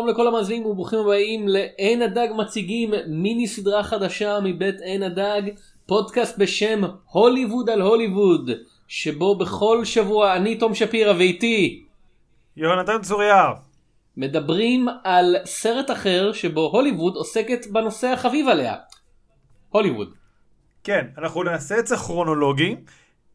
שלום לכל המאזינים וברוכים הבאים לעין הדג מציגים מיני סדרה חדשה מבית עין הדג פודקאסט בשם הוליווד על הוליווד שבו בכל שבוע אני תום שפירא ואיתי יונתן צוריה. מדברים על סרט אחר שבו הוליווד עוסקת בנושא החביב עליה. הוליווד. כן, אנחנו נעשה את זה כרונולוגי.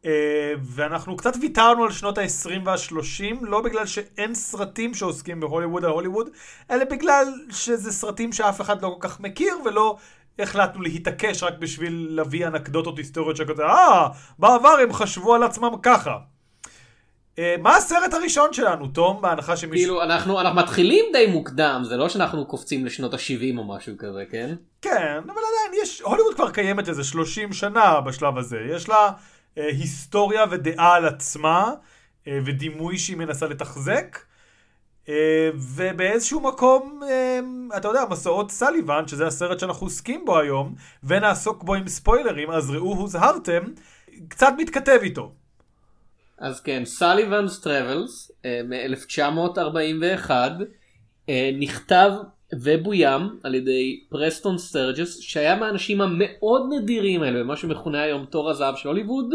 אה, ואנחנו קצת ויתרנו על שנות ה-20 וה-30, לא בגלל שאין סרטים שעוסקים בהוליווד על הוליווד, אלא בגלל שזה סרטים שאף אחד לא כל כך מכיר, ולא החלטנו להתעקש רק בשביל להביא אנקדוטות היסטוריות שכזה, אה, בעבר הם חשבו על עצמם ככה. אה, מה הסרט הראשון שלנו, תום, בהנחה שמישהו... כאילו, אנחנו, אנחנו מתחילים די מוקדם, זה לא שאנחנו קופצים לשנות ה-70 או משהו כזה, כן? כן, אבל עדיין, יש, הוליווד כבר קיימת איזה 30 שנה בשלב הזה, יש לה... אה, היסטוריה ודעה על עצמה אה, ודימוי שהיא מנסה לתחזק. אה, ובאיזשהו מקום, אתה יודע, מסעות סליבן, שזה הסרט שאנחנו עוסקים בו היום, ונעסוק בו עם ספוילרים, אז ראו הוזהרתם, קצת מתכתב איתו. אז כן, Sullivan's Travels מ-1941 נכתב ובוים על ידי פרסטון סטרג'ס שהיה מהאנשים המאוד נדירים האלה במה שמכונה היום תור הזהב של הוליווד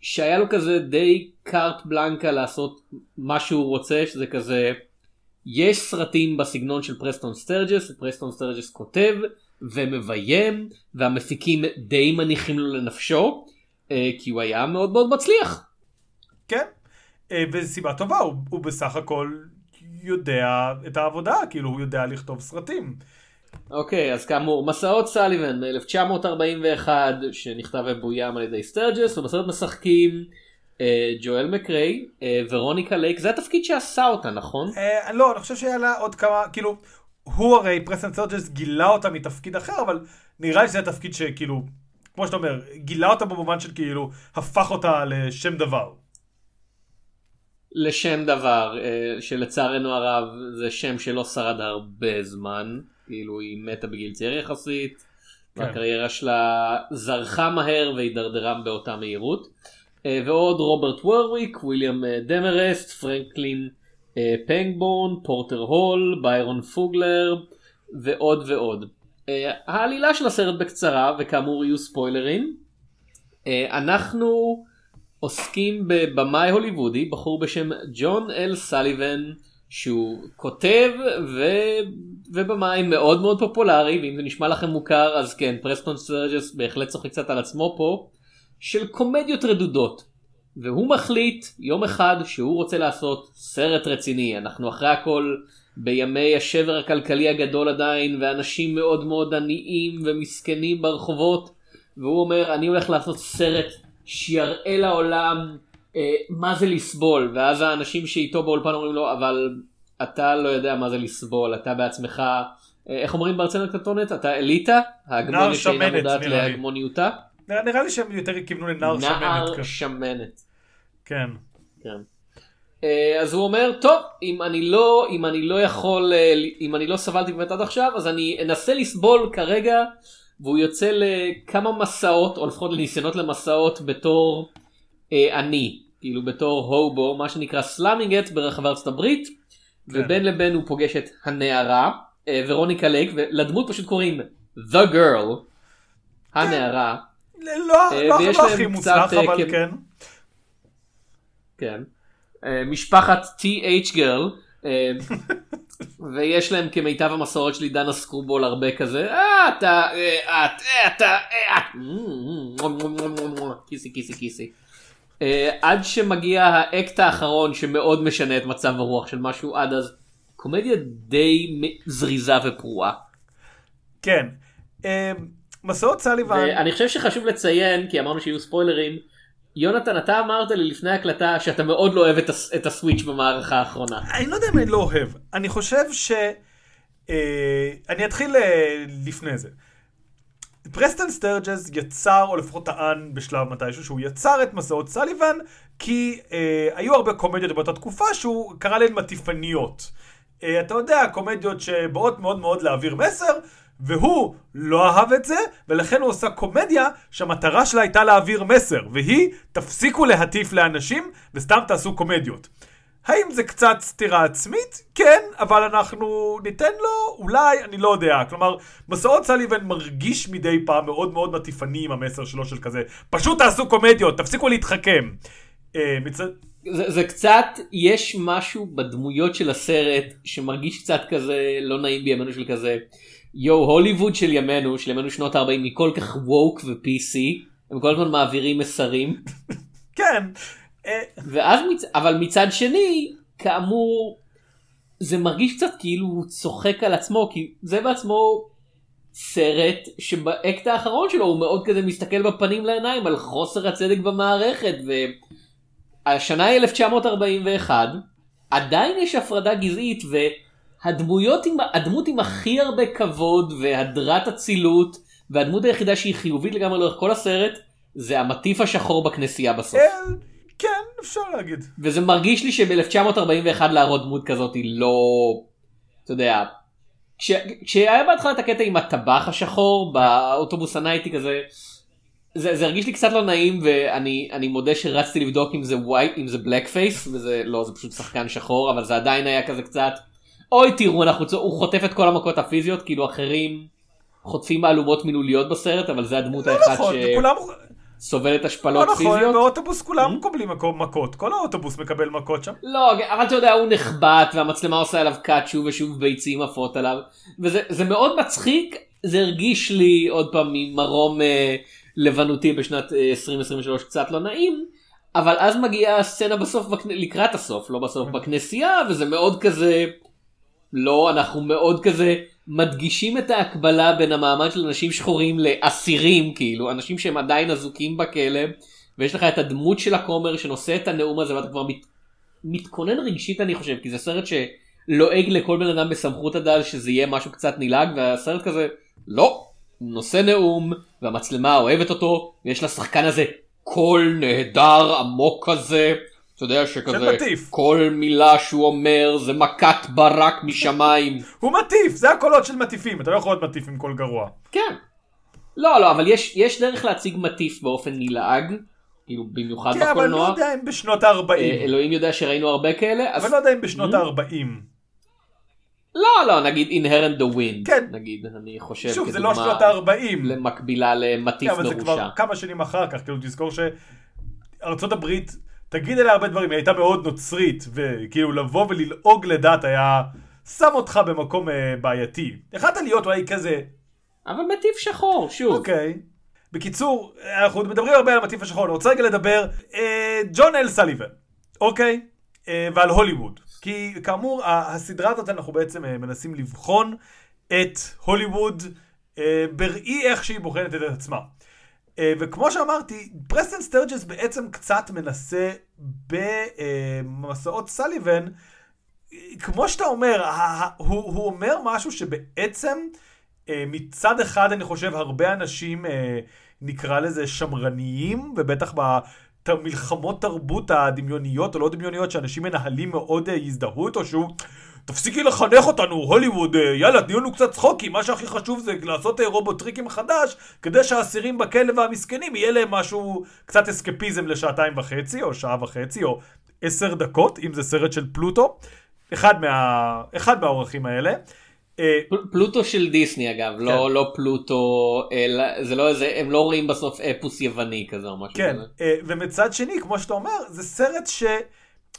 שהיה לו כזה די carte blanche לעשות מה שהוא רוצה שזה כזה יש סרטים בסגנון של פרסטון סטרג'ס פרסטון סטרג'ס כותב ומביים והמפיקים די מניחים לו לנפשו אה, כי הוא היה מאוד מאוד מצליח. כן אה, וסיבה טובה הוא, הוא בסך הכל יודע את העבודה, כאילו הוא יודע לכתוב סרטים. אוקיי, okay, אז כאמור, מסעות סליבן מ-1941 שנכתב ובוים על ידי סטרג'ס, ובסרט משחקים אה, ג'ואל מקריי, אה, ורוניקה לייק, זה התפקיד שעשה אותה, נכון? אה, לא, אני חושב שהיה לה עוד כמה, כאילו, הוא הרי פרסטון סטרג'ס גילה אותה מתפקיד אחר, אבל נראה לי שזה התפקיד שכאילו, כמו שאתה אומר, גילה אותה במובן של כאילו, הפך אותה לשם דבר. לשם דבר אה, שלצערנו הרב זה שם שלא שרד הרבה זמן כאילו היא מתה בגיל צעיר יחסית כן. והקריירה שלה זרחה מהר והידרדרה באותה מהירות אה, ועוד רוברט וורוויק וויליאם אה, דמרסט פרנקלין פנגבורן פורטר הול ביירון פוגלר ועוד ועוד. העלילה של הסרט בקצרה וכאמור יהיו ספוילרים אנחנו עוסקים בבמאי הוליוודי, בחור בשם ג'ון אל סליבן, שהוא כותב ו... ובמאי מאוד מאוד פופולרי, ואם זה נשמע לכם מוכר אז כן, פרסטון סטרג'ס בהחלט צוחק קצת על עצמו פה, של קומדיות רדודות. והוא מחליט יום אחד שהוא רוצה לעשות סרט רציני, אנחנו אחרי הכל בימי השבר הכלכלי הגדול עדיין, ואנשים מאוד מאוד עניים ומסכנים ברחובות, והוא אומר אני הולך לעשות סרט שיראה לעולם אה, מה זה לסבול ואז האנשים שאיתו באולפן אומרים לו אבל אתה לא יודע מה זה לסבול אתה בעצמך אה, איך אומרים בארצנו הקטטונת אתה אליטה ההגמוניה שאינה מודעת להגמוניותה. נראה, נראה לי שהם יותר כיוונו לנער שמנת. נער שמנת. כן. כן. אה, אז הוא אומר טוב אם אני לא אם אני לא יכול אה, אם אני לא סבלתי באמת עד עכשיו אז אני אנסה לסבול כרגע והוא יוצא לכמה מסעות או לפחות לניסיונות למסעות בתור אה, אני כאילו בתור hobo מה שנקרא slumming it ברחבי ארצות הברית כן. ובין לבין הוא פוגש את הנערה אה, ורוניקה לייק ולדמות פשוט קוראים The Girl הנערה. לא, אה, לא, לא הכי מוצלח אה, אבל כן. כן. אה, משפחת The Girl. אה, ויש להם כמיטב המסורת של ז'אנר ה-screwball הרבה כזה אה אתה אה, את אה, אתה את כיסי כיסי כיסי עד שמגיע האקט האחרון שמאוד משנה את מצב הרוח של משהו עד אז קומדיה די זריזה ופרועה. כן. מסעות סליבן. אני חושב שחשוב לציין כי אמרנו שיהיו ספוילרים יונתן אתה אמרת לי לפני הקלטה שאתה מאוד לא אוהב את, הס, את הסוויץ' במערכה האחרונה. אני לא יודע אם אני לא אוהב, אני חושב ש... אה, אני אתחיל אה, לפני זה. פרסטון סטרג'ס יצר, או לפחות טען בשלב מתישהו, שהוא יצר את מסעות סליבן, כי אה, היו הרבה קומדיות באותה תקופה שהוא קרא להן מטיפניות. אה, אתה יודע, קומדיות שבאות מאוד מאוד להעביר מסר, והוא לא אהב את זה, ולכן הוא עושה קומדיה שהמטרה שלה הייתה להעביר מסר, והיא, תפסיקו להטיף לאנשים וסתם תעשו קומדיות. האם זה קצת סתירה עצמית? כן, אבל אנחנו ניתן לו, אולי, אני לא יודע. כלומר, מסעות סליבן מרגיש מדי פעם מאוד מאוד מטיפני עם המסר שלו של כזה, פשוט תעשו קומדיות, תפסיקו להתחכם. אה, מצד... זה, זה קצת, יש משהו בדמויות של הסרט שמרגיש קצת כזה לא נעים בימינו של כזה, יואו, הוליווד של ימינו, של ימינו שנות ה-40, היא כל כך ווק ו-PC, הם כל הזמן מעבירים מסרים. כן. אה, ואז, מצ... אבל מצד שני, כאמור, זה מרגיש קצת כאילו הוא צוחק על עצמו, כי זה בעצמו סרט שבאקט האחרון שלו הוא מאוד כזה מסתכל בפנים לעיניים על חוסר הצדק במערכת, והשנה היא 1941, עדיין יש הפרדה גזעית, והדמויות עם, הדמות עם הכי הרבה כבוד והדרת אצילות, והדמות היחידה שהיא חיובית לגמרי לאורך כל הסרט, זה המטיף השחור בכנסייה בסוף. אה, כן, אפשר להגיד. וזה מרגיש לי שב-1941 להראות דמות כזאת היא לא, אתה יודע, כש, כשהיה בהתחלה את הקטע עם הטבח השחור באוטובוס הנייטי כזה, זה, זה הרגיש לי קצת לא נעים ואני מודה שרצתי לבדוק אם זה white אם זה blackface וזה לא זה פשוט שחקן שחור אבל זה עדיין היה כזה קצת אוי תראו אנחנו הוא חוטף את כל המכות הפיזיות כאילו אחרים חוטפים מהלומות מילוליות בסרט אבל זה הדמות לא האחת נכון, ש... כולם... סובלת השפלות לא נכון, פיזיות. באוטובוס כולם Hmm? מקבלים מכות, כל האוטובוס מקבל מכות שם. לא, אבל אתה יודע, הוא נחבט והמצלמה עושה עליו קאט שוב ושוב ביצים עפות עליו. וזה זה מאוד מצחיק, זה הרגיש לי עוד פעם ממרום אה, לבנותי בשנת אה, 2023 קצת לא נעים. אבל אז מגיעה הסצנה בסוף. לקראת הסוף, לא בסוף, בכנסייה, וזה מאוד כזה, לא, אנחנו מאוד כזה מדגישים את ההקבלה בין המעמד של אנשים שחורים לאסירים, כאילו, אנשים שהם עדיין אזוקים בכלא, ויש לך את הדמות של הכומר שנושא את הנאום הזה, ואתה כבר מת... מתכונן רגשית אני חושב, כי זה סרט שלועג לכל בן אדם בסמכות הדל שזה יהיה משהו קצת נלעג, והסרט כזה, לא, נושא נאום, והמצלמה אוהבת אותו, ויש לשחקן הזה קול נהדר עמוק כזה. אתה יודע שכזה. כל מילה שהוא אומר זה מכת ברק משמיים. הוא מטיף, זה הקולות של מטיפים, אתה לא יכול להיות מטיף עם קול גרוע. כן. לא, לא, אבל יש, יש דרך להציג מטיף באופן נלעג, כאילו במיוחד כן, אבל אני לא בקולנוע. יודע אם בשנות ה-40. אה, אלוהים יודע שראינו הרבה כאלה, אז אבל לא יודע אם בשנות Hmm? ה-40. לא, לא, נגיד inherent the wind, כן. נגיד, אני חושב שוב, זה לא שנות ה-40. למקבילה למטיף כן, אבל זה כבר מרושע. כמה שנים אחר כך, כאילו תזכור שארצות הברית, תגיד עליה הרבה דברים, היא הייתה מאוד נוצרית, וכאילו לבוא וללעוג לדת היה שם אותך במקום אה, בעייתי. יכלת להיות אולי כזה, אבל מטיף שחור, שוב. אוקיי. בקיצור, אנחנו מדברים הרבה על המטיף השחור, אני רוצה רגע לדבר, אה, ג'ון אל סליבן, אוקיי? אה, ועל הוליווד. כי כאמור, הסדרה הזאת אנחנו בעצם אה, מנסים לבחון את הוליווד אה, בראי איך שהיא בוחנת את עצמה. אה, וכמו שאמרתי, פרסטון סטרג'ס בעצם קצת מנסה במסעות סליבן, אה, כמו שאתה אומר, הוא, הוא אומר משהו שבעצם אה, מצד אחד אני חושב הרבה אנשים אה, נקרא לזה שמרניים, ובטח במלחמות תרבות הדמיוניות או לא דמיוניות שאנשים מנהלים מאוד אה, יזדהו איתו, שהוא תפסיקי לחנך אותנו, הוליווד, אה, יאללה, תהיו לנו קצת צחוקים, מה שהכי חשוב זה לעשות אה, רובוט טריקים חדש, כדי שהאסירים בכלא והמסכנים יהיה להם משהו, קצת אסקפיזם לשעתיים וחצי, או שעה וחצי, או עשר דקות, אם זה סרט של פלוטו, אחד, מה, אחד מהאורחים האלה. אה, פל- פלוטו של דיסני אגב, כן. לא לא פלוטו, אלא- זה לא איזה, הם לא רואים בסוף אפוס יווני כזה או משהו כן, כזה. אה, ומצד שני, כמו שאתה אומר, זה סרט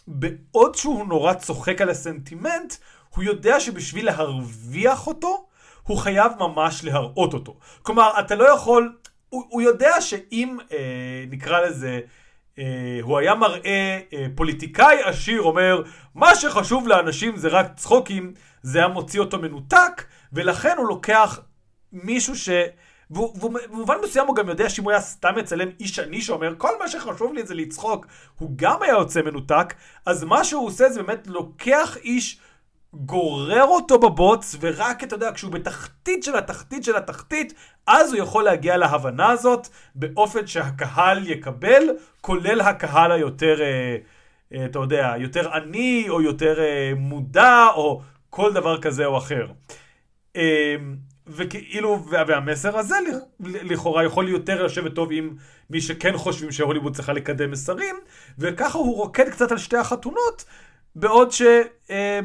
שבעוד שהוא נורא צוחק על הסנטימנט, הוא יודע שבשביל להרוויח אותו, הוא חייב ממש להראות אותו. כלומר, אתה לא יכול, הוא, הוא יודע שאם אה, נקרא לזה, אה, הוא היה מראה אה, פוליטיקאי עשיר אומר, מה שחשוב לאנשים זה רק צחוקים, זה היה מוציא אותו מנותק, ולכן הוא לוקח מישהו ש... והוא- והוא- במובן מסוים הוא גם יודע שאם הוא היה סתם מצלם איש עני שאומר כל מה שחשוב לי זה לצחוק, הוא גם היה יוצא מנותק, אז מה שהוא עושה זה באמת לוקח איש, גורר אותו בבוץ, ורק, אתה יודע, כשהוא בתחתית של התחתית של התחתית, אז הוא יכול להגיע להבנה הזאת, באופן שהקהל יקבל, כולל הקהל היותר, אה, אה, אתה יודע, יותר עני, או יותר אה, מודע, או כל דבר כזה או אחר. אה, וכאילו, וה- והמסר הזה לכ- לכאורה יכול יותר לשבת טוב עם מי שכן חושבים שהוליווד צריכה לקדם מסרים, וככה הוא רוקד קצת על שתי החתונות, בעוד ש... אה,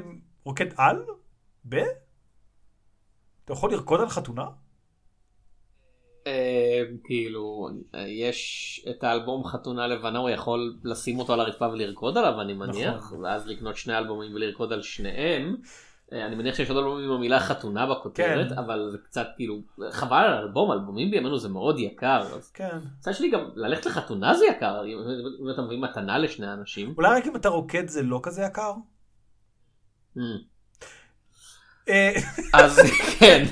רוקד על? ב? אתה יכול לרקוד על חתונה? אה, כאילו יש את האלבום חתונה לבנה הוא יכול לשים אותו על הרצפה ולרקוד עליו אני מניח נכון. ואז לקנות שני אלבומים ולרקוד על שניהם. אה, אני מניח שיש עוד אלבומים עם המילה חתונה בכותרת כן. אבל זה קצת כאילו חבל על אלבום אלבומים בימינו זה מאוד יקר. אז כן. מצד שני גם ללכת לחתונה זה יקר אם אתה מביא מתנה לשני אנשים. אולי רק אם אתה רוקד זה לא כזה יקר? Mm. אה, אז כן.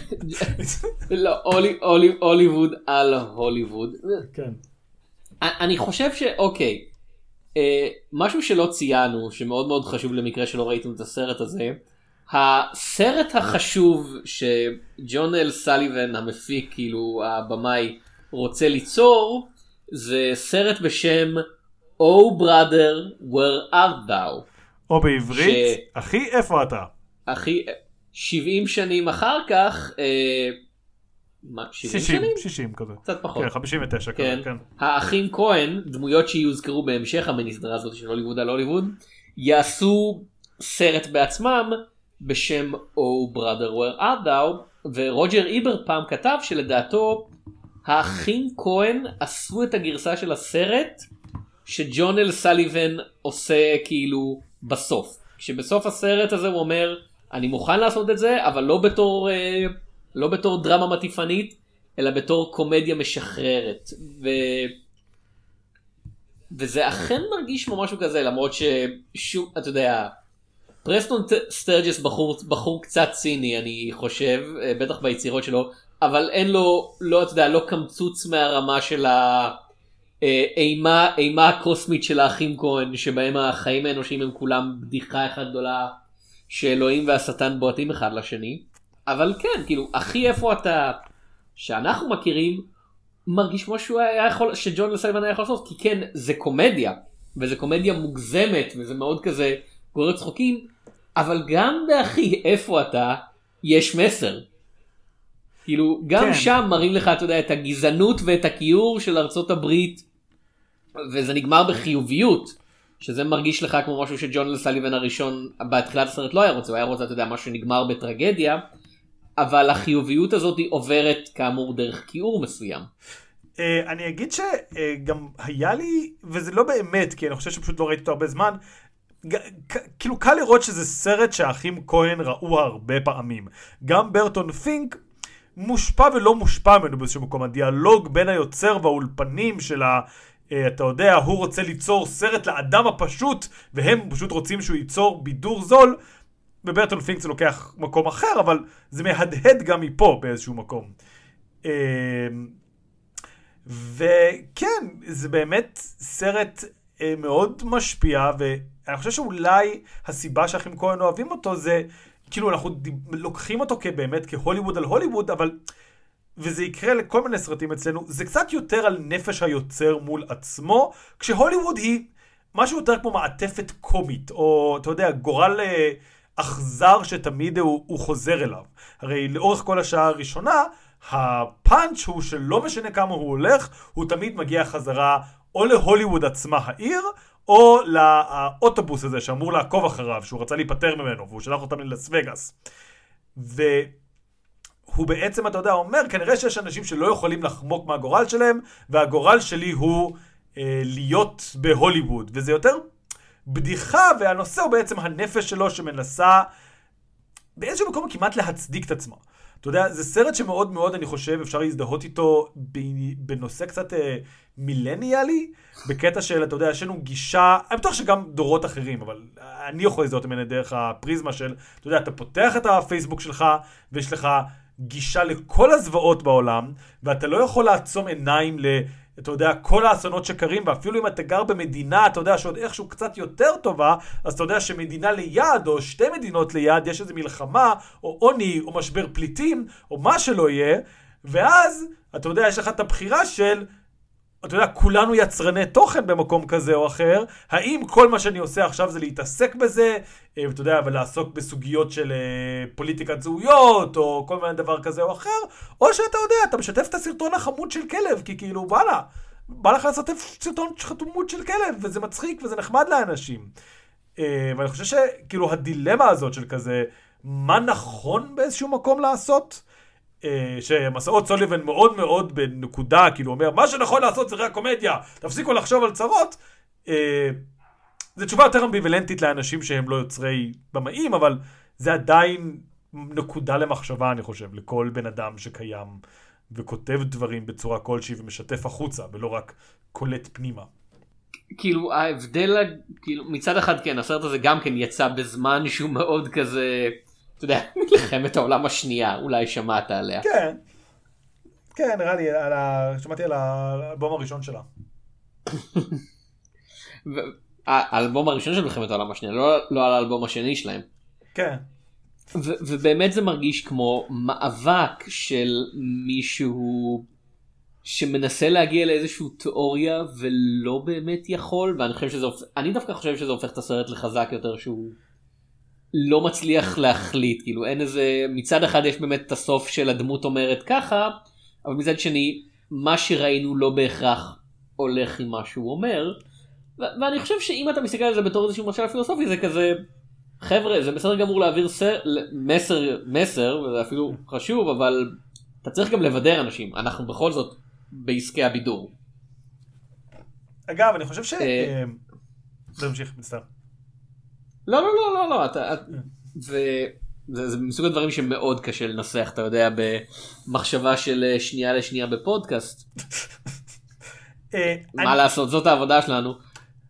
לא, הולי- הולי- הוליווד על הוליווד. כן. אני חושב שאוקיי, אה, משהו שלא ציינו שמאוד מאוד חשוב למקרה שלא ראיתם את הסרט הזה, הסרט החשוב שג'ון אל סליבן המפיק כאילו הבמאי רוצה ליצור זה סרט בשם Oh brother where art thou או בעברית, ש- אחי, איפה אתה? אחי 70 שנים אחר כך אה, מה, 70 60, שנים? 60 כזה. קצת פחות. כן, 59 כזה, כן. כן. האחים כהן, דמויות שיוזכרו בהמשך המיניסטרה הזאת של הוליווד על הוליווד, יעשו סרט בעצמם בשם brother where art thou, ורוג'ר איבר פעם כתב שלדעתו האחים כהן עשו את הגרסה של הסרט שג'ון אל סליבן עושה כאילו בסוף. שבסוף הסרט הזה הוא אומר אני מוכן לעשות את זה אבל לא בתור אה, לא בתור דרמה מטיפנית אלא בתור קומדיה משחררת. ו... וזה אכן מרגיש כמו משהו כזה למרות ששוב אתה יודע פרסטון סטרג'ס בחור בחור קצת ציני אני חושב אה, בטח ביצירות שלו אבל אין לו לא אתה יודע לא קמצוץ מהרמה של האימה אימה הקוסמית של האחים כהן שבהם החיים האנושיים הם כולם בדיחה אחת גדולה שאלוהים והשטן בועטים אחד לשני. אבל כן כאילו אחי איפה אתה? שאנחנו מכירים מרגיש כמו שהוא היה יכול שג'ון לסייבן היה יכול לעשות כי כן זה קומדיה וזה קומדיה מוגזמת וזה מאוד כזה גורר צחוקים אבל גם באחי איפה אתה יש מסר. כאילו גם כן. שם מראים לך אתה יודע את הגזענות ואת הכיעור של ארצות הברית וזה נגמר בחיוביות שזה מרגיש לך כמו משהו שג'ון לסליבן הראשון בתחילת הסרט לא היה רוצה הוא היה רוצה אתה יודע משהו שנגמר בטרגדיה אבל החיוביות הזאת היא עוברת כאמור דרך כיעור מסוים. Uh, אני אגיד שגם היה לי, וזה לא באמת, כי אני חושב שפשוט לא ראיתי אותו הרבה זמן, כאילו קל לראות שזה סרט שהאחים כהן ראו הרבה פעמים. גם ברטון פינק מושפע ולא מושפע ממנו באיזשהו מקום. הדיאלוג בין היוצר והאולפנים של ה... אה, אתה יודע, הוא רוצה ליצור סרט לאדם הפשוט, והם פשוט רוצים שהוא ייצור בידור זול. בברטון פינק זה לוקח מקום אחר, אבל זה מהדהד גם מפה באיזשהו מקום. אה, וכן, זה באמת סרט אה, מאוד משפיע, ואני חושב שאולי הסיבה שהאחים כהן אוהבים אותו זה, כאילו אנחנו לוקחים אותו כבאמת כהוליווד על הוליווד, אבל, וזה יקרה לכל מיני סרטים אצלנו, זה קצת יותר על נפש היוצר מול עצמו, כשהוליווד היא משהו יותר כמו מעטפת קומית, או אתה יודע, גורל אה, אכזר שתמיד הוא, הוא חוזר אליו. הרי לאורך כל השעה הראשונה, הפאנץ' הוא שלא משנה כמה הוא הולך, הוא תמיד מגיע חזרה או להוליווד עצמה העיר, או לאוטובוס הזה שאמור לעקוב אחריו, שהוא רצה להיפטר ממנו, והוא שלח אותם ללס וגאס. והוא בעצם, אתה יודע, אומר, כנראה שיש אנשים שלא יכולים לחמוק מהגורל שלהם, והגורל שלי הוא אה, להיות בהוליווד. וזה יותר בדיחה, והנושא הוא בעצם הנפש שלו שמנסה באיזשהו מקום כמעט להצדיק את עצמה. אתה יודע, זה סרט שמאוד מאוד, אני חושב, אפשר להזדהות איתו בנושא קצת אה, מילניאלי, בקטע של, אתה יודע, יש לנו גישה, אני בטוח שגם דורות אחרים, אבל אני יכול להזדהות ממנה דרך הפריזמה של, אתה יודע, אתה פותח את הפייסבוק שלך, ויש לך גישה לכל הזוועות בעולם, ואתה לא יכול לעצום עיניים ל... אתה יודע, כל האסונות שקרים, ואפילו אם אתה גר במדינה, אתה יודע, שעוד איכשהו קצת יותר טובה, אז אתה יודע שמדינה ליד, או שתי מדינות ליד, יש איזו מלחמה, או עוני, או משבר פליטים, או מה שלא יהיה, ואז, אתה יודע, יש לך את הבחירה של, אתה יודע, כולנו יצרני תוכן במקום כזה או אחר, האם כל מה שאני עושה עכשיו זה להתעסק בזה, אה, אתה יודע, ולעסוק בסוגיות של אה, פוליטיקת זהויות, או כל מיני דבר כזה או אחר, או שאתה יודע, אתה משתף את הסרטון החמוד של כלב, כי כאילו, וואלה, בא לך לשתף סרטון חתומות של כלב, וזה מצחיק וזה נחמד לאנשים. אה, ואני חושב שכאילו הדילמה הזאת של כזה, מה נכון באיזשהו מקום לעשות? אה, שמסעות סוליבן מאוד מאוד בנקודה, כאילו אומר, מה שנכון לעשות זה רק קומדיה, תפסיקו לחשוב על צרות. אה, זו תשובה יותר אמביוולנטית לאנשים שהם לא יוצרי במאים, אבל זה עדיין נקודה למחשבה, אני חושב, לכל בן אדם שקיים וכותב דברים בצורה כלשהי ומשתף החוצה, ולא רק קולט פנימה. כאילו ההבדל, כאילו מצד אחד כן, הסרט הזה גם כן יצא בזמן שהוא מאוד כזה, אתה יודע, מלחמת העולם השנייה, אולי שמעת עליה. כן. כן, נראה לי, על ה... שמעתי על האלבום הראשון שלה. האלבום הראשון של מלחמת העולם השנייה, לא, לא על האלבום השני שלהם. כן. ו- ובאמת זה מרגיש כמו מאבק של מישהו שמנסה להגיע לאיזושהי תיאוריה ולא באמת יכול ואני חושב שזה אני דווקא חושב שזה הופך את הסרט לחזק יותר שהוא לא מצליח להחליט כאילו אין איזה מצד אחד יש באמת את הסוף של הדמות אומרת ככה אבל מצד שני מה שראינו לא בהכרח הולך עם מה שהוא אומר ו- ואני חושב שאם אתה מסתכל על זה בתור איזשהו משל פילוסופי זה כזה חבר'ה זה בסדר גמור להעביר סר, מסר מסר וזה אפילו חשוב אבל אתה צריך גם לבדר אנשים אנחנו בכל זאת בעסקי הבידור. אגב, אני חושב ש... תמשיך, מצטער. לא, לא, לא, לא, לא, אתה... זה, זה מסוג הדברים שמאוד קשה לנסח, אתה יודע, במחשבה של שנייה לשנייה בפודקאסט. מה לעשות, זאת העבודה שלנו.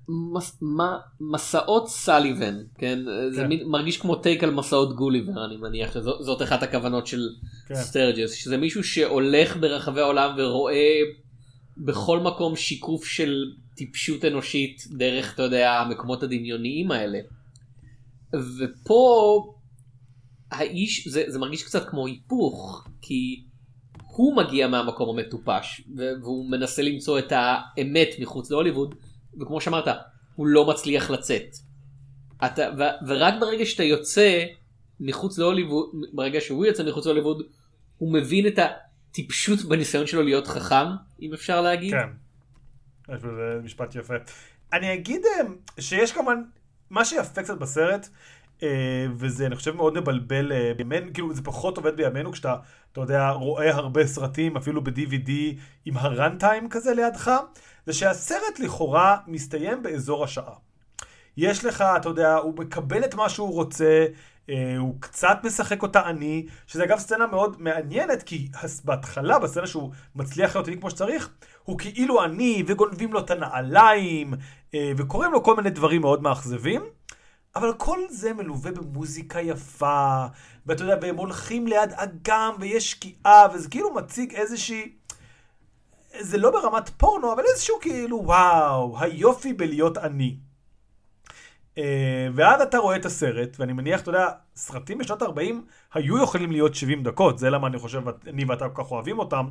מס, מה, מסעות סליבן, כן? זה כן. מין, מרגיש כמו take על מסעות גוליבר, אני מניח שזאת אחת הכוונות של כן. סטרג'ס, שזה מישהו שהולך ברחבי העולם ורואה בכל מקום שיקוף של טיפשות אנושית דרך, אתה יודע, המקומות הדמיוניים האלה. ופה האיש, זה, זה מרגיש קצת כמו היפוך, כי הוא מגיע מהמקום המטופש, והוא מנסה למצוא את האמת מחוץ להוליווד. וכמו שאמרת, הוא לא מצליח לצאת. אתה, ו, ורק ברגע שאתה יוצא מחוץ להוליווד, ברגע שהוא יוצא מחוץ להוליווד, הוא מבין את הטיפשות בניסיון שלו להיות חכם, אם אפשר להגיד. כן, יש בזה משפט יפה. אני אגיד אה, שיש כמובן, מה שיפה קצת בסרט, אה, וזה אני חושב מאוד מבלבל אה, בימינו, כאילו זה פחות עובד בימינו כשאתה, אתה יודע, רואה הרבה סרטים, אפילו ב-DVD עם הרן-טיים כזה לידך, זה שהסרט לכאורה מסתיים באזור השעה. יש לך, אתה יודע, הוא מקבל את מה שהוא רוצה, אה, הוא קצת משחק אותה עני, שזה אגב סצנה מאוד מעניינת, כי בהתחלה, בסצנה שהוא מצליח להיות עני כמו שצריך, הוא כאילו עני, וגונבים לו את הנעליים, וקוראים לו כל מיני דברים מאוד מאכזבים. אבל כל זה מלווה במוזיקה יפה, ואתה יודע, והם הולכים ליד אגם, ויש שקיעה, וזה כאילו מציג איזושהי... זה לא ברמת פורנו, אבל איזשהו כאילו, וואו, היופי בלהיות עני. Uh, ואז אתה רואה את הסרט, ואני מניח, אתה יודע, סרטים בשנות ה-40 היו יכולים להיות 70 דקות, זה למה אני חושב, אני ואתה כל כך אוהבים אותם.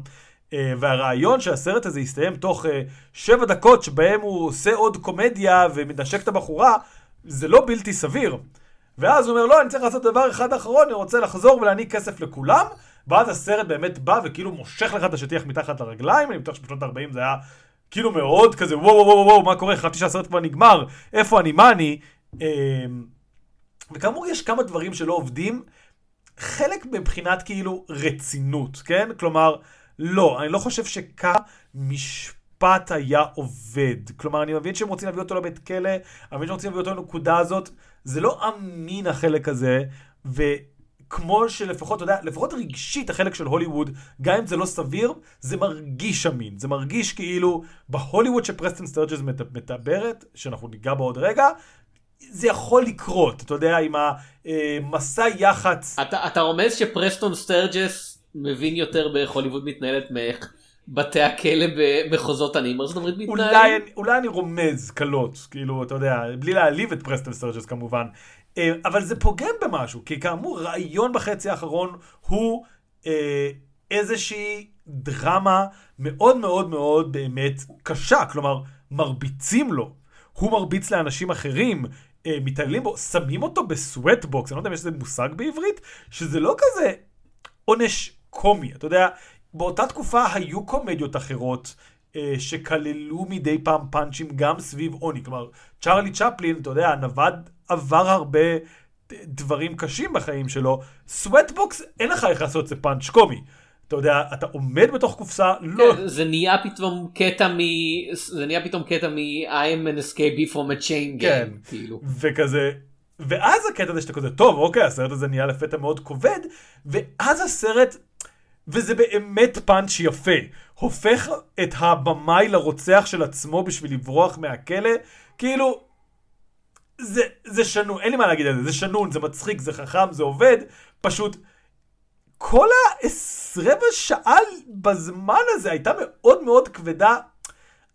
Uh, והרעיון שהסרט הזה יסתיים תוך uh, 7 דקות שבהם הוא עושה עוד קומדיה ומנשק את הבחורה, זה לא בלתי סביר. ואז הוא אומר, לא, אני צריך לעשות דבר אחד אחרון, אני רוצה לחזור ולהעניק כסף לכולם, ואז הסרט באמת בא וכאילו מושך לך את השטיח מתחת לרגליים, אני בטוח שבשנות ה-40 זה היה כאילו מאוד כזה, וואו וואו וואו, וואו מה קורה, חשבתי שהסרט כבר נגמר, איפה אני, מה אני? אמ, וכאמור יש כמה דברים שלא עובדים, חלק מבחינת כאילו רצינות, כן? כלומר, לא, אני לא חושב שככה משפט היה עובד. כלומר, אני מבין שהם רוצים להביא אותו לבית כלא, אני מבין שהם רוצים להביא אותו לנקודה הזאת, זה לא אמין החלק הזה, ו... כמו שלפחות, אתה יודע, לפחות רגשית החלק של הוליווד, גם אם זה לא סביר, זה מרגיש אמין. זה מרגיש כאילו בהוליווד שפרסטון סטרג'ס מדברת, שאנחנו ניגע בה עוד רגע, זה יכול לקרות, אתה יודע, עם המסע יח"צ. אתה, אתה רומז שפרסטון סטרג'ס מבין יותר באיך הוליווד מתנהלת מאיך בתי הכלא במחוזות עניים ארצות הברית מתנהלים? אולי, אני רומז קלות, כאילו, אתה יודע, בלי להעליב את פרסטון סטרג'ס כמובן. אה, אבל זה פוגם במשהו, כי כאמור, רעיון בחצי האחרון הוא אה, איזושהי דרמה מאוד מאוד מאוד באמת קשה. כלומר, מרביצים לו. הוא מרביץ לאנשים אחרים, אה, מתעללים בו, שמים אותו בסוואטבוקס, אני לא יודע אם יש לזה מושג בעברית, שזה לא כזה עונש קומי. אתה יודע, באותה תקופה היו קומדיות אחרות. אה, שכללו מדי פעם פאנצ'ים גם סביב עוני. כלומר, צ'ארלי צ'פלין, אתה יודע, נווד עבר הרבה דברים קשים בחיים שלו, sweatbox אין לך איך לעשות את זה פאנץ' קומי. אתה יודע, אתה עומד בתוך קופסה, לא... כן, זה נהיה פתאום קטע מ... זה נהיה פתאום קטע מ- I'm an escapee from a chain כן. gang, כאילו. וכזה, ואז הקטע הזה שאתה כזה, טוב, אוקיי, הסרט הזה נהיה לפתע מאוד כובד, ואז הסרט, וזה באמת פאנץ' יפה, הופך את הבמאי לרוצח של עצמו בשביל לברוח מהכלא, כאילו, זה, זה שנון, אין לי מה להגיד על זה, זה שנון, זה מצחיק, זה חכם, זה עובד, פשוט כל הרבע שעה בזמן הזה הייתה מאוד מאוד כבדה,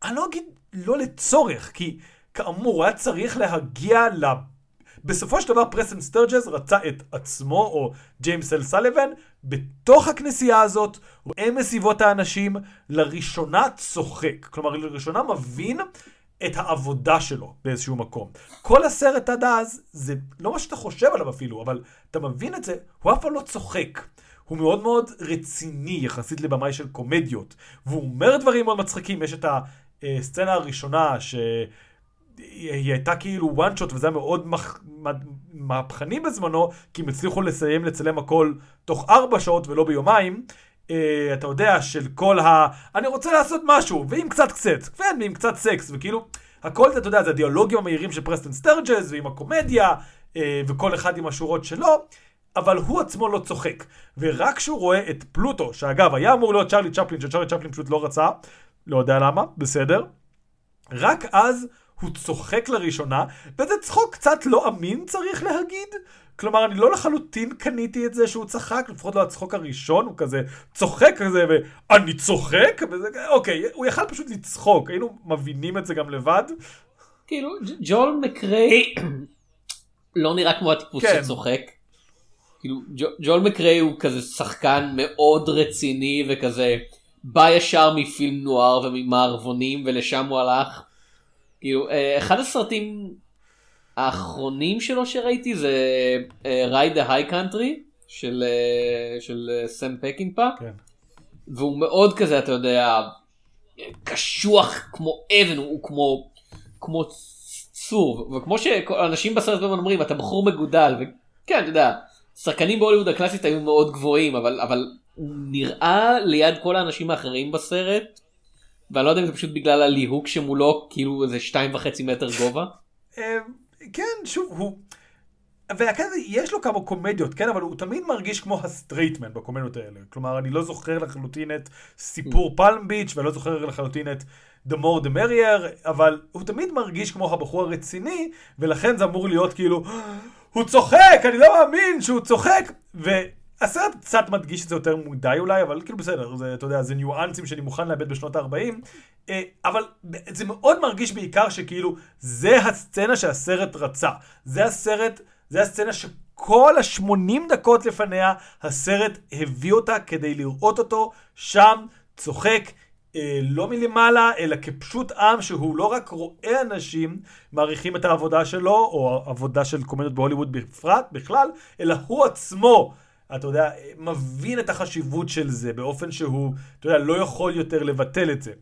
אני לא אגיד לא לצורך, כי כאמור, היה צריך להגיע ל... בסופו של דבר פרסן סטרג'ז רצה את עצמו, או ג'יימס אל סליבן, בתוך הכנסייה הזאת, רואה מסביבות האנשים, לראשונה צוחק. כלומר, לראשונה מבין את העבודה שלו באיזשהו מקום. כל הסרט עד אז, זה לא מה שאתה חושב עליו אפילו, אבל אתה מבין את זה, הוא אף פעם לא צוחק. הוא מאוד מאוד רציני יחסית לבמאי של קומדיות, והוא אומר דברים מאוד מצחיקים, יש את הסצנה הראשונה ש... היא הייתה כאילו one shot וזה היה מאוד מח... מהפכני בזמנו, כי הם הצליחו לסיים לצלם הכל תוך ארבע שעות ולא ביומיים. אה, אתה יודע, של כל ה... אני רוצה לעשות משהו, ועם קצת קצת, כן, ועם קצת סקס, וכאילו, הכל זה, אתה יודע, זה הדיאלוגים המהירים של פרסטון סטרג'ז, ועם הקומדיה, אה, וכל אחד עם השורות שלו, אבל הוא עצמו לא צוחק. ורק כשהוא רואה את פלוטו, שאגב, היה אמור להיות צ'רלי צ'פלין, שצ'רלי צ'פלין פשוט לא רצה, לא יודע למה, בסדר. רק אז הוא צוחק לראשונה, וזה צחוק קצת לא אמין צריך להגיד. כלומר, אני לא לחלוטין קניתי את זה שהוא צחק, לפחות לא הצחוק הראשון, הוא כזה צוחק כזה, ואני צוחק? וזה, אוקיי, הוא יכל פשוט לצחוק, היינו מבינים את זה גם לבד. כאילו, ג'ול מקריי לא נראה כמו הטיפוס כן. שצוחק. כאילו, ג'ו- ג'ול מקריי הוא כזה שחקן מאוד רציני וכזה בא ישר מפילם נואר וממערבונים ולשם הוא הלך. כאילו, אה, אחד הסרטים האחרונים שלו שראיתי זה Ride the High Country של אה, של אה, סם פקינפה. כן. והוא מאוד כזה אתה יודע קשוח כמו אבן הוא, כמו כמו צור וכמו שאנשים בסרט הזמן אומרים אתה בחור מגודל וכן אתה יודע שחקנים בהוליווד הקלאסית היו מאוד גבוהים אבל אבל הוא נראה ליד כל האנשים האחרים בסרט. ואני לא יודע אם זה פשוט בגלל הליהוק שמולו כאילו איזה שתיים וחצי מטר גובה. אה, כן, שוב, הוא... והקטע, יש לו כמה קומדיות, כן, אבל הוא תמיד מרגיש כמו ה-straight man בקומדיות האלה. כלומר, אני לא זוכר לחלוטין את סיפור פלם ביץ' ואני לא זוכר לחלוטין את The more the merrier, אבל הוא תמיד מרגיש כמו הבחור הרציני, ולכן זה אמור להיות כאילו, הוא צוחק, אני לא מאמין שהוא צוחק, והסרט קצת מדגיש את זה יותר מדי אולי, אבל כאילו בסדר, זה, אתה יודע, זה ניואנסים שאני מוכן לאבד בשנות ה-40, אה, אבל זה מאוד מרגיש בעיקר שכאילו, זה הסצנה שהסרט רצה. זה הסרט, זה הסצנה שכל ה-80 דקות לפניה, הסרט הביא אותה כדי לראות אותו שם, צוחק. אה, לא מלמעלה, אלא כפשוט עם שהוא לא רק רואה אנשים מעריכים את העבודה שלו, או העבודה של קומדיות בהוליווד בפרט, בכלל, אלא הוא עצמו, אתה יודע, מבין את החשיבות של זה, באופן שהוא, אתה יודע, לא יכול יותר לבטל את זה.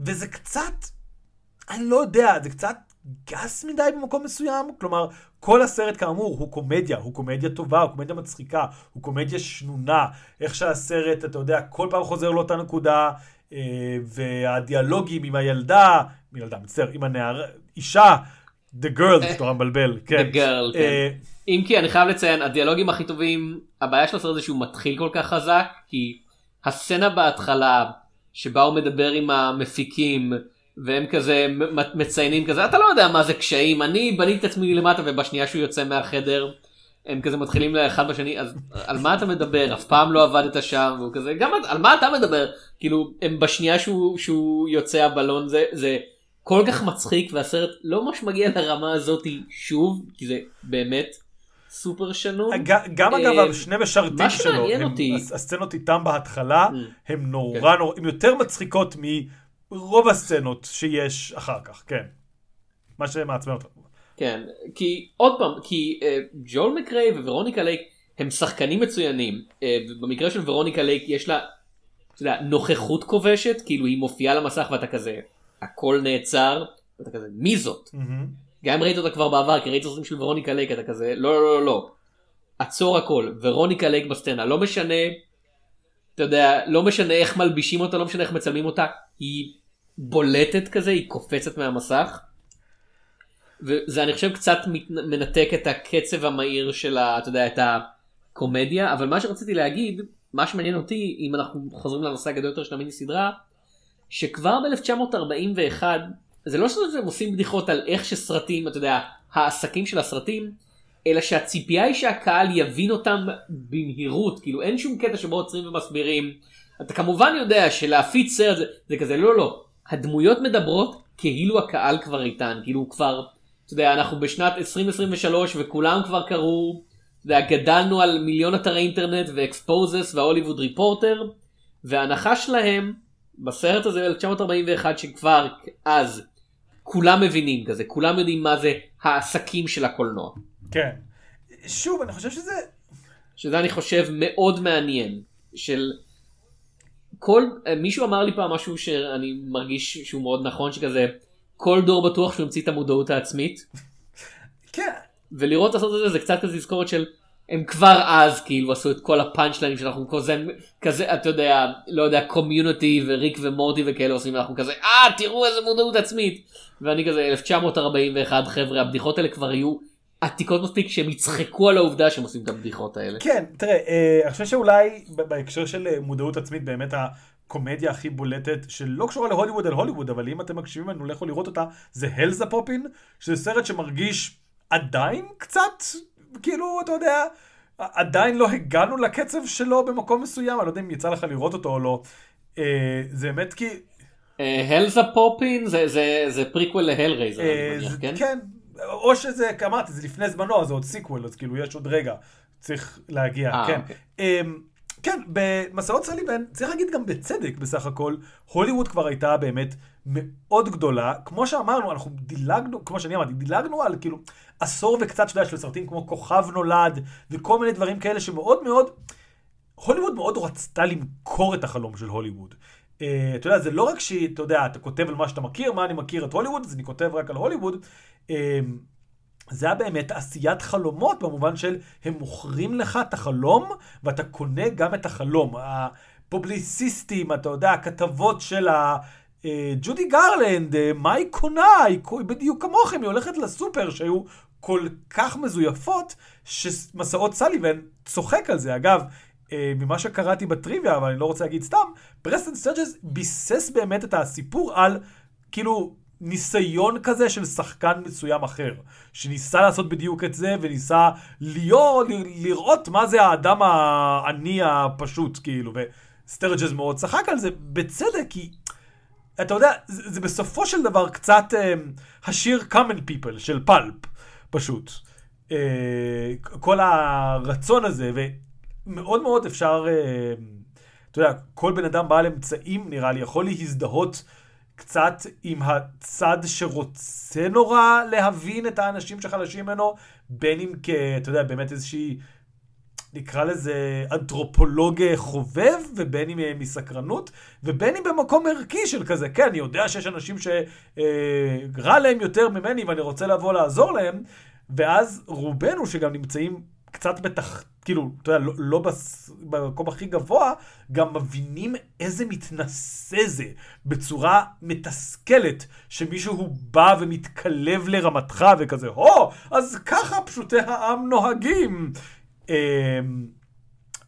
וזה קצת, אני לא יודע, זה קצת גס מדי במקום מסוים. כלומר, כל הסרט כאמור הוא קומדיה, הוא קומדיה טובה, הוא קומדיה מצחיקה, הוא קומדיה שנונה. איך שהסרט, אתה יודע, כל פעם חוזר לאותה נקודה, אה, והדיאלוגים עם הילדה, עם ילדה, מצטער, עם הנער, אישה, the girl, זה נורא מבלבל, כן. The girl, כן. אה, אם כי אני חייב לציין הדיאלוגים הכי טובים הבעיה של הסרט זה שהוא מתחיל כל כך חזק כי הסצנה בהתחלה שבה הוא מדבר עם המפיקים והם כזה מציינים כזה אתה לא יודע מה זה קשיים אני בניתי את עצמי למטה ובשנייה שהוא יוצא מהחדר הם כזה מתחילים לאחד בשני אז על מה אתה מדבר אף פעם לא עבדת שם והוא כזה גם על מה אתה מדבר כאילו הם בשנייה שהוא, שהוא יוצא הבלון זה זה כל כך מצחיק והסרט לא ממש מגיע לרמה הזאת שוב כי זה באמת סופר שנון. ג- גם אה, אגב, שני משרתים מה שלו, הסצנות איתם בהתחלה, Mm. הם נורא נורא, הם יותר מצחיקות מרוב הסצנות שיש אחר כך, כן. מה שמעצבן אותך. כן, כי עוד פעם, כי אה, ג'ול מקריי וורוניקה לייק הם שחקנים מצוינים. אה, במקרה של ורוניקה לייק יש לה נוכחות כובשת, כאילו היא מופיעה על המסך ואתה כזה, הכל נעצר, ואתה כזה, מי זאת? מהמם. גם אם ראית אותה כבר בעבר, כי ראית סרטים של ורוניקה לייק, אתה כזה, לא, לא, לא, לא. עצור הכל, ורוניקה לייק בסצנה, לא משנה, אתה יודע, לא משנה איך מלבישים אותה, לא משנה איך מצלמים אותה, היא בולטת כזה, היא קופצת מהמסך. וזה אני חושב קצת מנתק את הקצב המהיר של ה... אתה יודע, את הקומדיה, אבל מה שרציתי להגיד, מה שמעניין אותי, אם אנחנו חוזרים לנושא הגדול יותר של המיני סדרה, שכבר ב-1941, זה לא שהם עושים בדיחות על איך שסרטים, אתה יודע, העסקים של הסרטים, אלא שהציפייה היא שהקהל יבין אותם במהירות, כאילו אין שום קטע שבו עוצרים ומסבירים. אתה כמובן יודע שלהפיץ סרט זה, זה כזה, לא לא, הדמויות מדברות כאילו הקהל כבר איתן, כאילו כבר, אתה יודע, אנחנו בשנת 2023 וכולם כבר קראו, אתה יודע, גדלנו על מיליון אתרי אינטרנט ואקספוזס וההוליווד ריפורטר, וההנחה שלהם בסרט הזה ב-1941 שכבר אז כולם מבינים כזה, כולם יודעים מה זה העסקים של הקולנוע. כן. שוב, אני חושב שזה... שזה אני חושב מאוד מעניין. של כל, מישהו אמר לי פעם משהו שאני מרגיש שהוא מאוד נכון, שכזה, כל דור בטוח שהוא ימציא את המודעות העצמית. כן. ולראות לעשות את זה זה קצת כזה תזכורת של הם כבר אז כאילו עשו את כל הפאנצ' ליינים שאנחנו כזה, כזה אתה יודע לא יודע קומיוניטי וריק ומורטי וכאלה עושים אנחנו כזה אה תראו איזה מודעות עצמית ואני כזה 1941 חבר'ה הבדיחות האלה כבר היו עתיקות מספיק שהם יצחקו על העובדה שהם עושים את הבדיחות האלה. כן תראה אה, אני חושב שאולי בהקשר של אה, מודעות עצמית באמת הקומדיה הכי בולטת שלא קשורה להוליווד על הוליווד אבל אם אתם מקשיבים לנו לכו לראות אותה זה הלזה פופין שזה סרט שמרגיש עדיין קצת כאילו, אתה יודע, עדיין לא הגענו לקצב שלו במקום מסוים, אני לא יודע אם יצא לך לראות אותו או לא. אה, זה באמת כי... הלזה פופין זה פריקוול להלרייזר, אני מניח, כן? כן, או שזה, אמרתי, זה לפני זמנו, זה עוד סיקוול, אז כאילו יש עוד רגע, צריך להגיע, אה, כן. כן, במסעות סליבן, צריך להגיד גם בצדק בסך הכל, הוליווד כבר הייתה באמת מאוד גדולה. כמו שאמרנו, אנחנו דילגנו, כמו שאני אמרתי, דילגנו על כאילו עשור וקצת, יודע, של סרטים כמו כוכב נולד, וכל מיני דברים כאלה שמאוד מאוד, הוליווד מאוד רצתה למכור את החלום של הוליווד. Uh, אתה יודע, זה לא רק שאתה יודע, אתה כותב על מה שאתה מכיר, מה אני מכיר את הוליווד, אז אני כותב רק על הוליווד. Uh, זה היה באמת עשיית חלומות במובן של הם מוכרים לך את החלום ואתה קונה גם את החלום. הפובליסיסטים, אתה יודע, הכתבות של ה... אה, ג'ודי גרלנד, אה, מה היא קונה? היא בדיוק כמוכם, היא הולכת לסופר שהיו כל כך מזויפות, שמסעות סליבן צוחק על זה. אגב, אה, ממה שקראתי בטריוויה, אבל אני לא רוצה להגיד סתם, פרסטון סטרג'ס ביסס באמת את הסיפור על, כאילו, ניסיון כזה של שחקן מסוים אחר, שניסה לעשות בדיוק את זה, וניסה להיות, לראות מה זה האדם העני הפשוט, כאילו, וסטרג'ס מאוד צחק על זה, בצדק, כי... אתה יודע, זה, זה בסופו של דבר קצת אה, השיר Common People של פאלפ, פשוט. אה, כל הרצון הזה, ומאוד מאוד אפשר, אה, אתה יודע, כל בן אדם בעל אמצעים, נראה לי, יכול להזדהות קצת עם הצד שרוצה נורא להבין את האנשים שחלשים ממנו, בין אם כ... אתה יודע, באמת איזושהי... נקרא לזה אנתרופולוג חובב, ובין אם מסקרנות, ובין אם במקום ערכי של כזה, כן, אני יודע שיש אנשים שרע להם יותר ממני ואני רוצה לבוא לעזור להם, ואז רובנו שגם נמצאים קצת בתח... כאילו, אתה יודע, לא, לא בס... במקום הכי גבוה, גם מבינים איזה מתנשא זה, בצורה מתסכלת, שמישהו בא ומתקלב לרמתך וכזה, הו, אז ככה פשוטי העם נוהגים. אמ,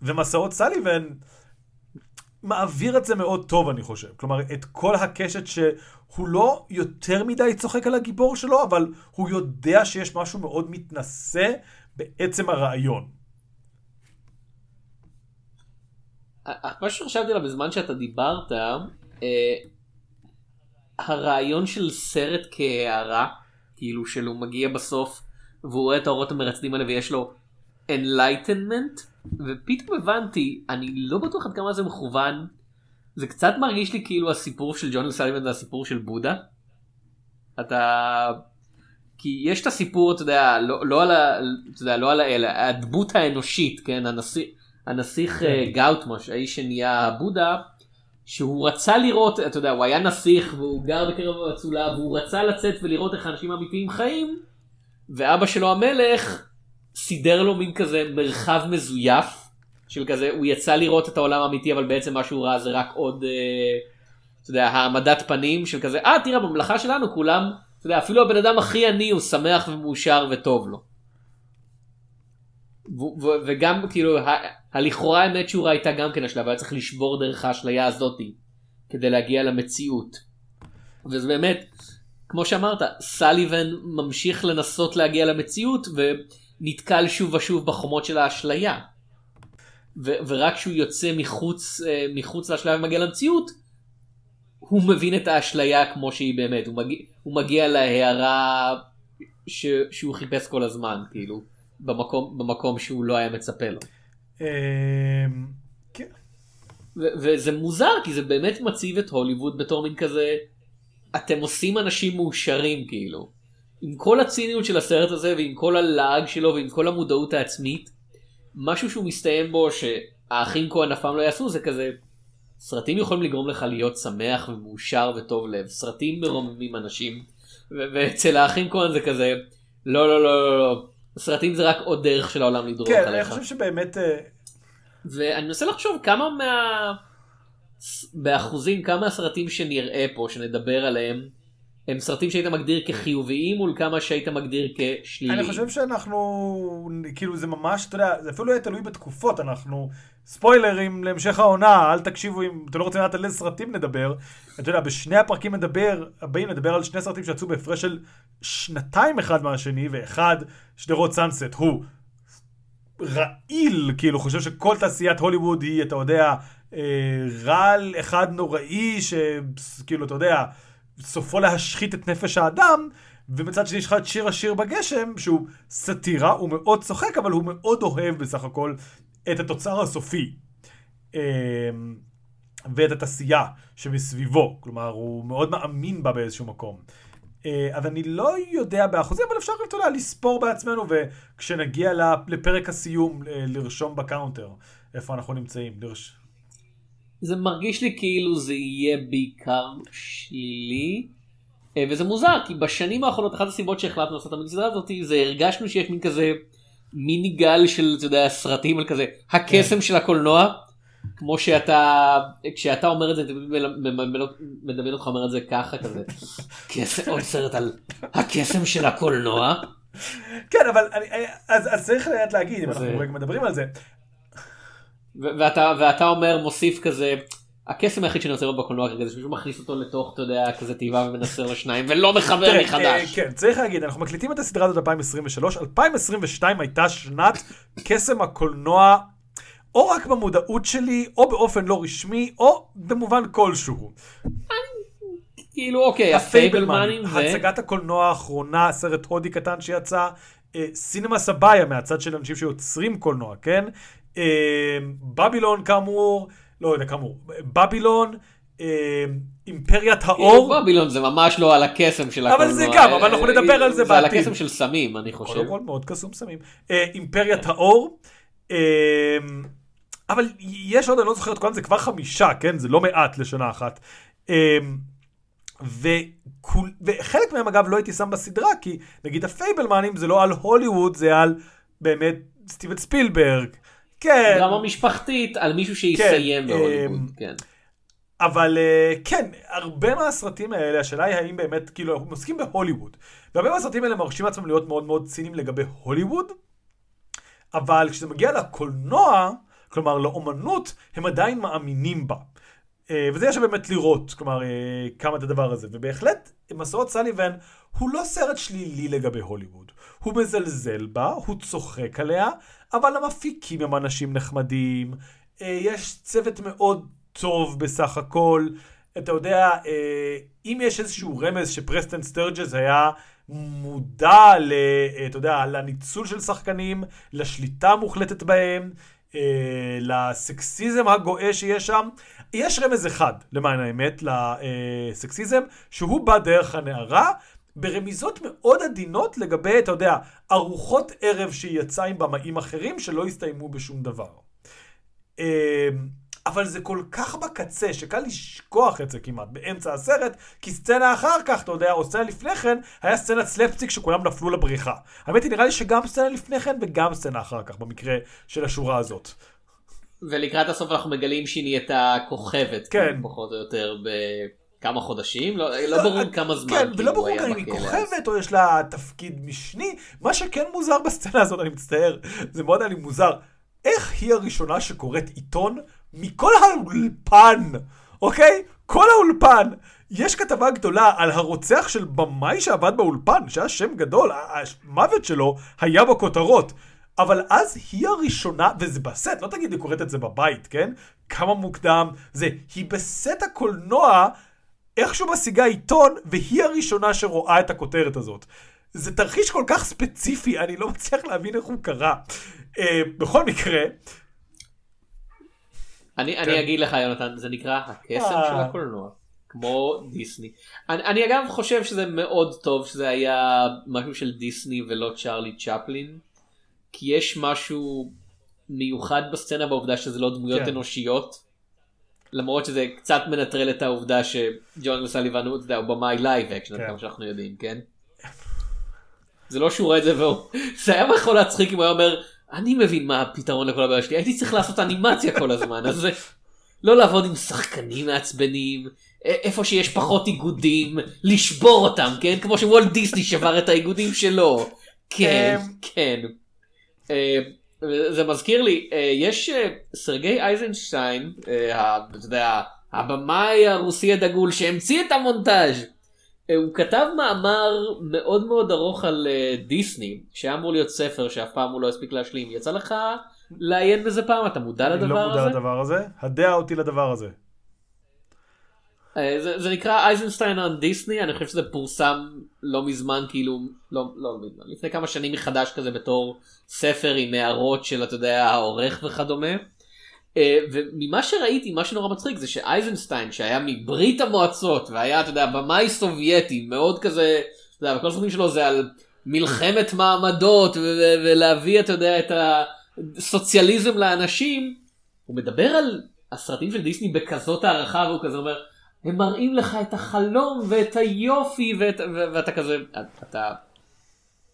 ומסעות סליבן מעביר את זה מאוד טוב, אני חושב. כלומר, את כל הקשת שהוא לא יותר מדי צוחק על הגיבור שלו, אבל הוא יודע שיש משהו מאוד מתנשא בעצם הרעיון. מה שחשבתי עליו בזמן שאתה דיברת, אה, הרעיון של סרט כהערה, כאילו שהוא מגיע בסוף והוא רואה את האורות המרצדים האלה ויש לו enlightenment ופתאום הבנתי אני לא בטוח עד כמה זה מכוון זה קצת מרגיש לי כאילו הסיפור של ג'ון סליבן זה הסיפור של בודה. אתה כי יש את הסיפור אתה יודע לא, לא על ה... אתה יודע, לא על האלה הדמות האנושית כן הנסיך הנסיך כן. אה, גאוטמוש האיש שנהיה בודה שהוא רצה לראות, אתה יודע, הוא היה נסיך והוא גר בקרב האצולה והוא רצה לצאת ולראות איך האנשים האמיתיים חיים, ואבא שלו המלך סידר לו מין כזה מרחב מזויף, של כזה, הוא יצא לראות את העולם האמיתי אבל בעצם מה שהוא ראה זה רק עוד, אה, אתה יודע, העמדת פנים של כזה, אה תראה בממלכה שלנו כולם, אתה יודע, אפילו הבן אדם הכי עני הוא שמח ומאושר וטוב לו. ו- ו- וגם כאילו ה- הלכאורה האמת שהוא ראה הייתה גם כן השלב היה צריך לשבור דרך האשליה הזאתי כדי להגיע למציאות. וזה באמת כמו שאמרת סליבן ממשיך לנסות להגיע למציאות ונתקל שוב ושוב בחומות של האשליה. ו- ורק כשהוא יוצא מחוץ אה, מחוץ לאשליה ומגיע למציאות הוא מבין את האשליה כמו שהיא באמת הוא מגיע, הוא מגיע להערה ש- שהוא חיפש כל הזמן כאילו במקום במקום שהוא לא היה מצפה לו. אמ, כן. וזה מוזר כי זה באמת מציב את הוליווד בתור מין כזה אתם עושים אנשים מאושרים כאילו. עם כל הציניות של הסרט הזה ועם כל הלעג שלו ועם כל המודעות העצמית משהו שהוא מסתיים בו שהאחים כהן אף פעם לא יעשו זה כזה סרטים יכולים לגרום לך להיות שמח ומאושר וטוב לב סרטים מרוממים אנשים ואצל האחים כהן זה כזה לא לא לא לא לא סרטים זה רק עוד דרך של העולם לדרוך כן, אני עליך. חושב שבאמת... אה, ואני מנסה לחשוב כמה מה... באחוזים כמה הסרטים שנראה פה שנדבר עליהם הם סרטים שהיית מגדיר כחיוביים מול כמה שהיית מגדיר כשליליים. אני חושב שאנחנו, כאילו זה ממש, אתה יודע, זה אפילו יהיה תלוי בתקופות, אנחנו, ספוילרים להמשך העונה, אל תקשיבו אם אתם לא רוצים לדעת על איזה סרטים נדבר. אתה יודע, בשני הפרקים נדבר, הבאים נדבר על שני סרטים שיצאו בהפרש של שנתיים אחד מהשני, ואחד, שדרות סאנסט, הוא רעיל, כאילו חושב שכל תעשיית הוליווד היא, אתה יודע, אה, רעל אחד נוראי, שכאילו, אתה יודע, סופו להשחית את נפש האדם, ומצד שני יש לך את שיר אשיר בגשם, שהוא סאטירה, הוא מאוד צוחק, אבל הוא מאוד אוהב בסך הכל את התוצר הסופי. אה, ואת התעשייה שמסביבו, כלומר, הוא מאוד מאמין בה באיזשהו מקום. אה, אז אני לא יודע באחוזים, אבל אפשר, אתה יודע, לספור בעצמנו, וכשנגיע לפרק הסיום, אה, לרשום ב counter איפה אנחנו נמצאים. לרש... זה מרגיש לי כאילו זה יהיה בעיקר שלילי. אה, וזה מוזר כי בשנים האחרונות אחת הסיבות שהחלטנו לעשות את הסדרה הזאת זה הרגשנו שיש מין כזה מיני גל של אתה יודע סרטים על כזה הקסם של הקולנוע כמו שאתה כשאתה אומר את זה מדמיין אותך אומר את זה ככה כזה קסם עוד סרט על הקסם של הקולנוע. כן, אבל אני, אז, אז צריך לדעת להגיד, אם אנחנו רגע מדברים על זה, ואתה ואתה אומר מוסיף כזה הקסם היחיד שאני רוצה לראות בקולנוע כרגע זה שמישהו מכניס אותו לתוך אתה יודע כזה תיבה ומנסר לשניים ולא מחבר מחדש. אה, כן, צריך להגיד, אנחנו מקליטים את הסדרה הזאת 2023, 2022 הייתה שנת קסם הקולנוע, או רק במודעות שלי, או באופן לא רשמי, או במובן כלשהו. כאילו אוקיי הפייבלמנים ו... הצגת הקולנוע האחרונה, סרט הודי קטן שיצא, אה, סינמה סבאיה מהצד של אנשים שיוצרים קולנוע, כן? אה, בבילון כאמור, לא יודע כאמור, בבילון, אה, אימפריית כאילו, האור. בבילון זה ממש לא על הקסם של הקולנוע. אבל זה גם, אבל אנחנו נדבר על זה זה על בעתיד. הקסם של סמים אני חושב. קודם כל מאוד קסום סמים. אה, אימפריית האור. אה, אבל יש עוד, אני לא זוכר את כולם, זה כבר חמישה, כן? זה לא מעט לשנה אחת. אה, וכול, וחלק מהם אגב לא הייתי שם בסדרה, כי נגיד הפייבלמנים זה לא על הוליווד, זה על באמת סטיבן ספילברג. כן, דרמה משפחתית על מישהו שיסיים כן, בהוליווד. אמ, כן. אבל אה, כן, הרבה מהסרטים האלה, השאלה היא האם באמת, כאילו, אנחנו עוסקים בהוליווד. והרבה מהסרטים האלה מרשים לעצמם להיות מאוד מאוד ציניים לגבי הוליווד, אבל כשזה מגיע לקולנוע, כלומר לאומנות, הם עדיין מאמינים בה. אה, וזה יש באמת לראות, כלומר, אה, כמה את הדבר הזה. ובהחלט, מסעות סליבן הוא לא סרט שלילי לגבי הוליווד. הוא מזלזל בה, הוא צוחק עליה, אבל המפיקים הם אנשים נחמדים, אה, יש צוות מאוד טוב בסך הכל. אתה יודע, אם יש איזשהו רמז שפרסטן סטרג'ס היה מודע ל, אתה יודע, לניצול של שחקנים, לשליטה המוחלטת בהם, אה, לסקסיזם הגואה שיש שם, יש רמז אחד, למען האמת, לסקסיזם, שהוא בא דרך הנערה, ברמיזות מאוד עדינות לגבי, אתה יודע, ארוחות ערב שהיא יצאה עם במאים אחרים שלא הסתיימו בשום דבר. אה, אבל זה כל כך בקצה, שקל לשכוח את זה כמעט באמצע הסרט, כי סצנה אחר כך, אתה יודע, או סצנה לפני כן, היה סצנת סלפסטיק שכולם נפלו לבריחה. האמת היא, נראה לי שגם סצנה לפני כן וגם סצנה אחר כך, במקרה של השורה הזאת. ולקראת הסוף אנחנו מגלים שהיא נהייתה כוכבת, כן. פחות או יותר בכמה חודשים, לא, לא ברור כמה זמן, כן, כאילו, ולא הוא ברור גם אם היא. כוכבת או יש לה תפקיד משני. מה שכן מוזר בסצנה הזאת, אני מצטער, זה מאוד היה לי מוזר. איך היא הראשונה שקוראת עיתון מכל האולפן, אוקיי? כל האולפן. יש כתבה גדולה על הרוצח של במאי שעבד באולפן, שהיה שם גדול, המוות שלו היה בכותרות. אבל אז היא הראשונה, וזה בסט, לא תגיד היא קוראת את זה בבית, כן? כמה מוקדם זה. היא בסט הקולנוע, איכשהו משיגה עיתון, והיא הראשונה שרואה את הכותרת הזאת. זה תרחיש כל כך ספציפי, אני לא מצליח להבין איך הוא קרה. Uh, בכל מקרה, אני, כן. אני אגיד לך יונתן, זה נקרא הקסם אה. של הקולנוע, כמו דיסני. אני, אני אגב חושב שזה מאוד טוב שזה היה משהו של דיסני ולא צ'ארלי צ'פלין, כי יש משהו מיוחד בסצנה בעובדה שזה לא דמויות כן. אנושיות. למרות שזה קצת מנטרל את העובדה שג'ון סליבן הוא, אתה יודע, הוא במאי live action, כן. כמה שאנחנו יודעים, כן? זה לא שהוא רואה את זה והוא... זה היה יכול להצחיק אם הוא היה אומר, אני מבין מה הפתרון לכל הבעיה שלי, הייתי צריך לעשות אנימציה כל הזמן, אז. לא לעבוד עם שחקנים מעצבנים, איפה שיש פחות איגודים, לשבור אותם, כן? כמו שוולט דיסני שבר את האיגודים שלו. כן. כן. אה, זה מזכיר לי, יש סרגי אייזנשטיין, אתה יודע, הבמאי הרוסי הדגול שהמציא את המונטאז'. אה, הוא כתב מאמר מאוד מאוד ארוך על אה, דיסני, שהיה אמור להיות ספר שאף פעם הוא לא הספיק להשלים. יצא לך לעיין בזה פעם? אתה מודע אני לדבר לא מודע הזה? לדבר הזה. הדע אותי לדבר הזה. אה, זה, זה נקרא אייזנשטיין on דיסני, אני חושב שזה פורסם לא מזמן, כאילו, לא, לא מזמן, לפני כמה שנים מחדש כזה בתור ספר עם הערות של, אתה יודע, העורך וכדומה. אה, וממה שראיתי, מה שנורא מצחיק זה שאייזנשטיין, שהיה מברית המועצות, והיה, אתה יודע, במאי סובייטי, מאוד כזה, אתה יודע, וכל הסרטים שלו זה על מלחמת מעמדות, ולהביא, אתה יודע, את הסוציאליזם לאנשים, הוא מדבר על הסרטים של דיסני בכזאת הערכה, והוא כזה אומר, הם מראים לך את החלום ואת היופי, ואת, ואתה כזה, אתה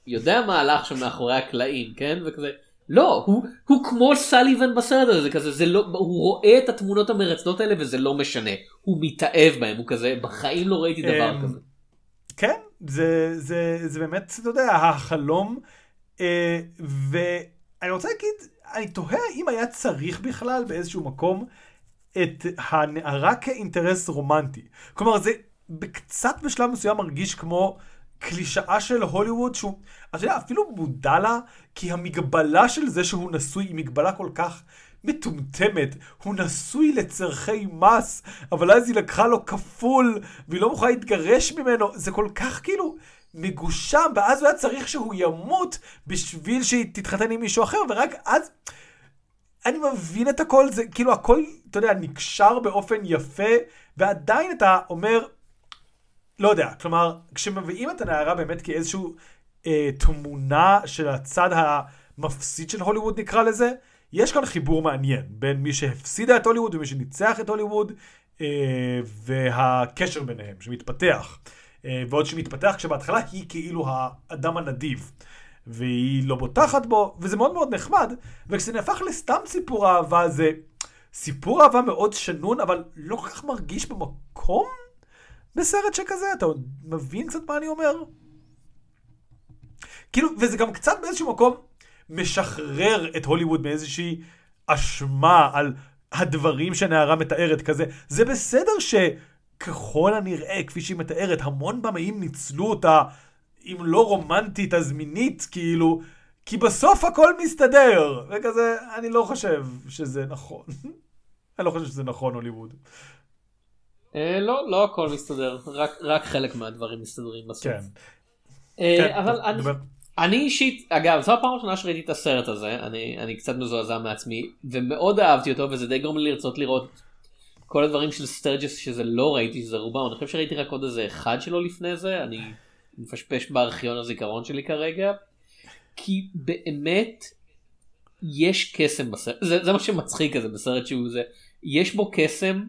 יודע מה הלך שם מאחורי הקלעים, כן? וכזה, לא, הוא, הוא כמו סליבן בסרט הזה, זה כזה, זה לא, הוא רואה את התמונות המרצדות האלה וזה לא משנה, הוא מתאהב בהם, הוא כזה, בחיים לא ראיתי דבר אמ, כזה. כן, זה, זה, זה באמת, אתה יודע, החלום. אה, ואני רוצה להגיד, אני תוהה אם היה צריך בכלל באיזשהו מקום את הנערה כאינטרס רומנטי. כלומר, זה בקצת בשלב מסוים מרגיש כמו קלישאה של הוליווד, שהוא, אתה יודע, אפילו מודע לה, כי המגבלה של זה שהוא נשוי היא מגבלה כל כך מטומטמת. הוא נשוי לצורכי מס, אבל אז היא לקחה לו כפול, והיא לא מוכנה להתגרש ממנו. זה כל כך כאילו מגושם, ואז הוא היה צריך שהוא ימות בשביל שהיא תתחתן עם מישהו אחר, ורק אז... אני מבין את הכל, זה כאילו הכל, אתה יודע, נקשר באופן יפה, ועדיין אתה אומר, לא יודע, כלומר, כשמביאים את הנערה באמת כאיזושהי אה, תמונה של הצד המפסיד של הוליווד נקרא לזה, יש כאן חיבור מעניין בין מי שהפסידה את הוליווד ומי שניצח את הוליווד, אה, והקשר ביניהם שמתפתח. אה, ועוד שמתפתח כשבהתחלה היא כאילו האדם הנדיב. והיא לא בוטחת בו, וזה מאוד מאוד נחמד, וכשזה נהפך לסתם סיפור אהבה זה סיפור אהבה מאוד שנון, אבל לא כל כך מרגיש במקום בסרט שכזה, אתה עוד מבין קצת מה אני אומר? כאילו, וזה גם קצת באיזשהו מקום משחרר את הוליווד מאיזושהי אשמה על הדברים שנערה מתארת כזה. זה בסדר שככל הנראה, כפי שהיא מתארת, המון במאים ניצלו אותה, אם לא רומנטית אז מינית, כאילו, כי בסוף הכל מסתדר. וכזה, אני לא חושב שזה נכון. אני לא חושב שזה נכון, הוליווד. אה, לא, לא הכל מסתדר, רק, רק חלק מהדברים מסתדרים בסוף. כן. אה, כן, אבל אני. אני אישית, אגב, זו הפעם הראשונה שראיתי את הסרט הזה, אני, אני קצת מזועזע מעצמי, ומאוד אהבתי אותו, וזה די גורם לי לרצות לראות כל הדברים של סטרג'ס שזה לא ראיתי, שזה רובם, אני חושב שראיתי רק עוד איזה אחד שלו לפני זה, אני מפשפש בארכיון הזיכרון שלי כרגע, כי באמת יש קסם בסרט, זה, זה מה שמצחיק כזה בסרט שהוא זה, יש בו קסם,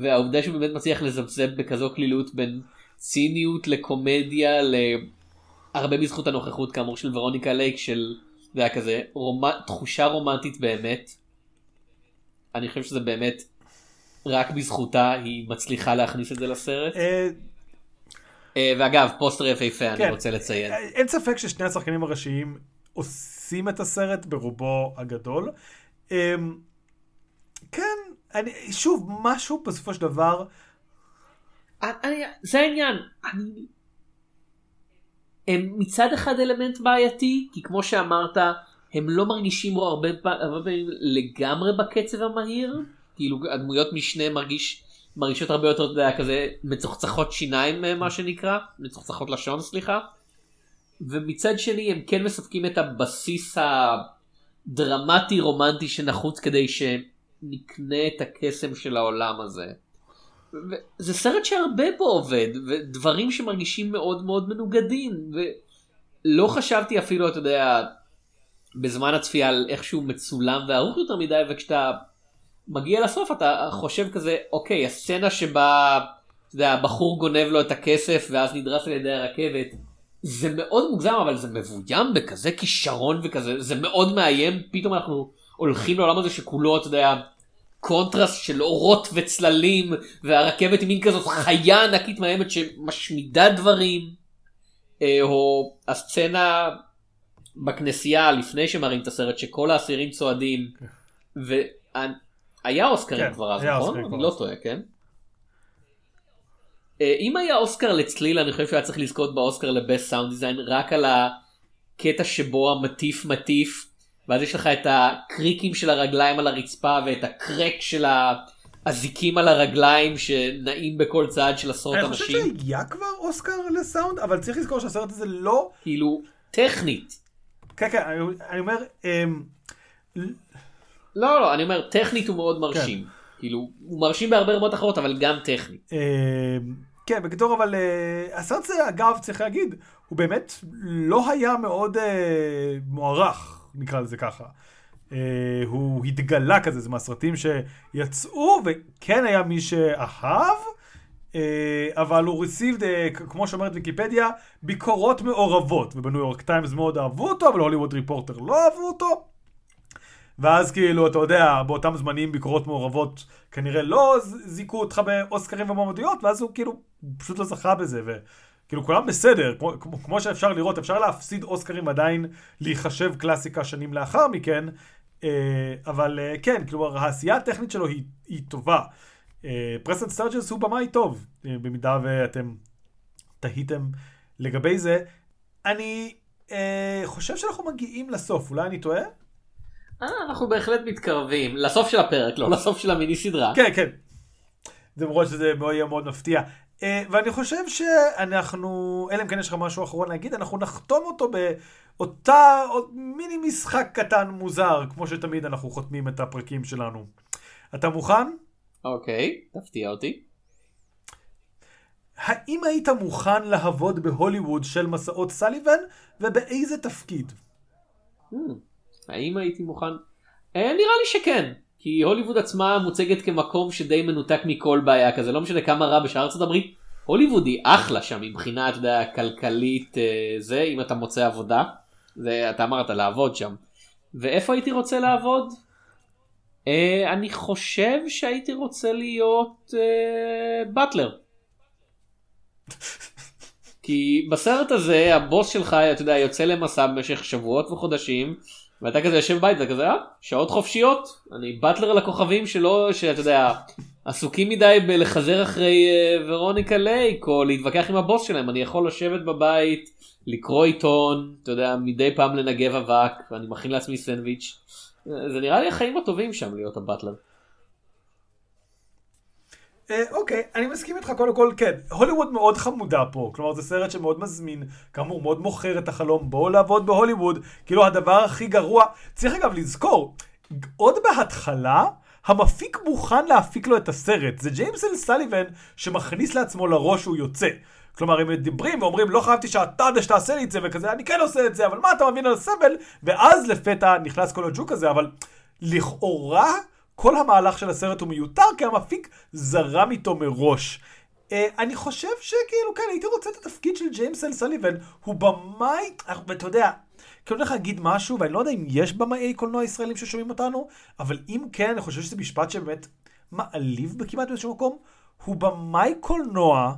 והעובדה שהוא באמת מצליח לזבזב בכזו קלילות בין ציניות לקומדיה, להרבה בזכות הנוכחות כאמור של ורוניקה לייק של, זה היה כזה, רומ... תחושה רומנטית באמת. אני חושב שזה באמת רק בזכותה היא מצליחה להכניס את זה לסרט. אה, אה, ואגב, פוסטר יפהפה כן. אני רוצה לציין. אין ספק ששני השחקנים הראשיים עושים את הסרט ברובו הגדול. אמ, כן, אני, שוב, משהו בסופו של דבר, אני, זה העניין. אני... הם מצד אחד אלמנט בעייתי, כי כמו שאמרת, הם לא מרגישים בו הרבה, פעמים לגמרי בקצב המהיר. כאילו הדמויות משנה מרגיש, מרגישות הרבה יותר, אתה יודע, כזה מצוחצחות שיניים אה, מה שנקרא, מצוחצחות לשון סליחה. ומצד שני הם כן מספקים את הבסיס הדרמטי רומנטי שנחוץ כדי שנקנה את הקסם של העולם הזה. זה סרט שהרבה בו עובד ודברים שמרגישים מאוד מאוד מנוגדים ולא חשבתי אפילו אתה יודע בזמן הצפייה על איך שהוא מצולם וערוך יותר מדי וכשאתה מגיע לסוף אתה חושב כזה אוקיי הסצנה שבה אתה יודע, הבחור גונב לו את הכסף ואז נדרס על ידי הרכבת זה מאוד מוגזם אבל זה מבוים בכזה כישרון וכזה זה מאוד מאיים פתאום אנחנו הולכים לעולם הזה שכולו אתה יודע קונטרסט של אורות וצללים והרכבת היא מין כזאת חיה ענקית מאיימת שמשמידה דברים אה, או הסצנה בכנסייה לפני שמראים את הסרט שכל האסירים צועדים והיה אוסקרים כן, כבר אז נכון? אני לא. טועה כן? אה, אם היה אוסקר לצליל אני חושב שהוא היה צריך לזכות באוסקר לבסט סאונד דיזיין רק על הקטע שבו המטיף מטיף ואז יש לך את הקריקים של הרגליים על הרצפה ואת הקרק של האזיקים על הרגליים שנעים בכל צעד של עשרות אני חושב אנשים. שהיה כבר אוסקר לסאונד, אבל צריך לזכור שהסרט הזה לא, כאילו טכנית. כן, כן, אני, אני אומר, אמ, לא לא אני אומר טכנית הוא מאוד מרשים. כאילו הוא מרשים בהרבה רמות אחרות אבל גם טכנית. אמ, כן, בגדול, אבל אה, הסרט הזה, אגב, צריך להגיד, הוא באמת לא היה מאוד אה, מוערך, נקרא לזה ככה. אה, הוא התגלה כזה, זה מהסרטים שיצאו, וכן היה מי שאהב, אה, אבל הוא received, כ- כמו שאומרת ויקיפדיה, ביקורות מעורבות, ובניו יורק טיימס מאוד אהבו אותו, אבל הוליווד ריפורטר לא אהבו אותו. ואז כאילו, אתה יודע, באותם זמנים ביקורות מעורבות כנראה לא זיכו אותך באוסקרים ומועמדויות, ואז הוא כאילו פשוט לא זכה בזה, וכאילו כולם בסדר, כמו, כמו, כמו שאפשר לראות, אפשר להפסיד אוסקרים עדיין להיחשב קלאסיקה שנים לאחר מכן, אה, אבל אה, כן, כאילו העשייה הטכנית שלו היא, היא טובה. אה, פרסטון סטרג'ס הוא במאי טוב, אה, במידה ואתם תהיתם לגבי זה. אני אה, חושב שאנחנו מגיעים לסוף, אולי אני טועה? אה, אנחנו בהחלט מתקרבים לסוף של הפרק לא לסוף של המיני סדרה כן, כן. למרות שזה יהיה מאוד מפתיע. אה, ואני חושב שאנחנו, אלא אם כן יש לך משהו אחרון להגיד, אנחנו נחתום אותו באותה עוד מיני משחק קטן מוזר, כמו שתמיד אנחנו חותמים את הפרקים שלנו. אתה מוכן? אוקיי תפתיע אותי. האם היית מוכן לעבוד בהוליווד של מסעות סליבן, ובאיזה תפקיד? Hmm, האם הייתי מוכן? אה, נראה לי שכן. כי הוליווד עצמה מוצגת כמקום שדי מנותק מכל בעיה כזה לא משנה כמה רע בשאר ארצות הברית. הוליווד היא אחלה שם מבחינה אתה יודע כלכלית אה, זה אם אתה מוצא עבודה. זה אתה אמרת לעבוד שם. ואיפה הייתי רוצה לעבוד? אה, אני חושב שהייתי רוצה להיות אה, באטלר. כי בסרט הזה הבוס שלך אתה יודע יוצא למסע במשך שבועות וחודשים ואתה כזה יושב בבית וכזה אה, שעות חופשיות? אני באטלר לכוכבים שלא שאתה יודע עסוקים מדי בלחזר אחרי אה, ורוניקה לייק או להתווכח עם הבוס שלהם. אני יכול לשבת בבית לקרוא עיתון אתה יודע מדי פעם לנגב אבק ואני מכין לעצמי סנדוויץ' אה, זה נראה לי החיים הטובים שם להיות הבטלר. אה, אוקיי, אני מסכים איתך קודם כל, כן, הוליווד מאוד חמודה פה, כלומר זה סרט שמאוד מזמין, כאמור מאוד מוכר את החלום, בואו לעבוד בהוליווד, כאילו הדבר הכי גרוע, צריך אגב לזכור, עוד בהתחלה, המפיק מוכן להפיק לו את הסרט, זה ג'יימס אל סליבן שמכניס לעצמו לראש שהוא יוצא. כלומר, הם מדברים ואומרים, לא חייבתי שאתה זה שתעשה לי את זה, וכזה, אני כן עושה את זה, אבל מה אתה מבין על הסבל? ואז לפתע נכנס כל הג'וק הזה, אבל לכאורה, כל המהלך של הסרט הוא מיותר, כי המפיק זרם איתו מראש. Uh, אני חושב שכאילו, כן, הייתי רוצה את התפקיד של ג'יימס אל סליבן, הוא במאי, ואתה יודע, כי אני הולך להגיד משהו, ואני לא יודע אם יש במאי קולנוע ישראלים ששומעים אותנו, אבל אם כן, אני חושב שזה משפט שבאמת מעליב בכמעט באיזשהו מקום. הוא במאי קולנוע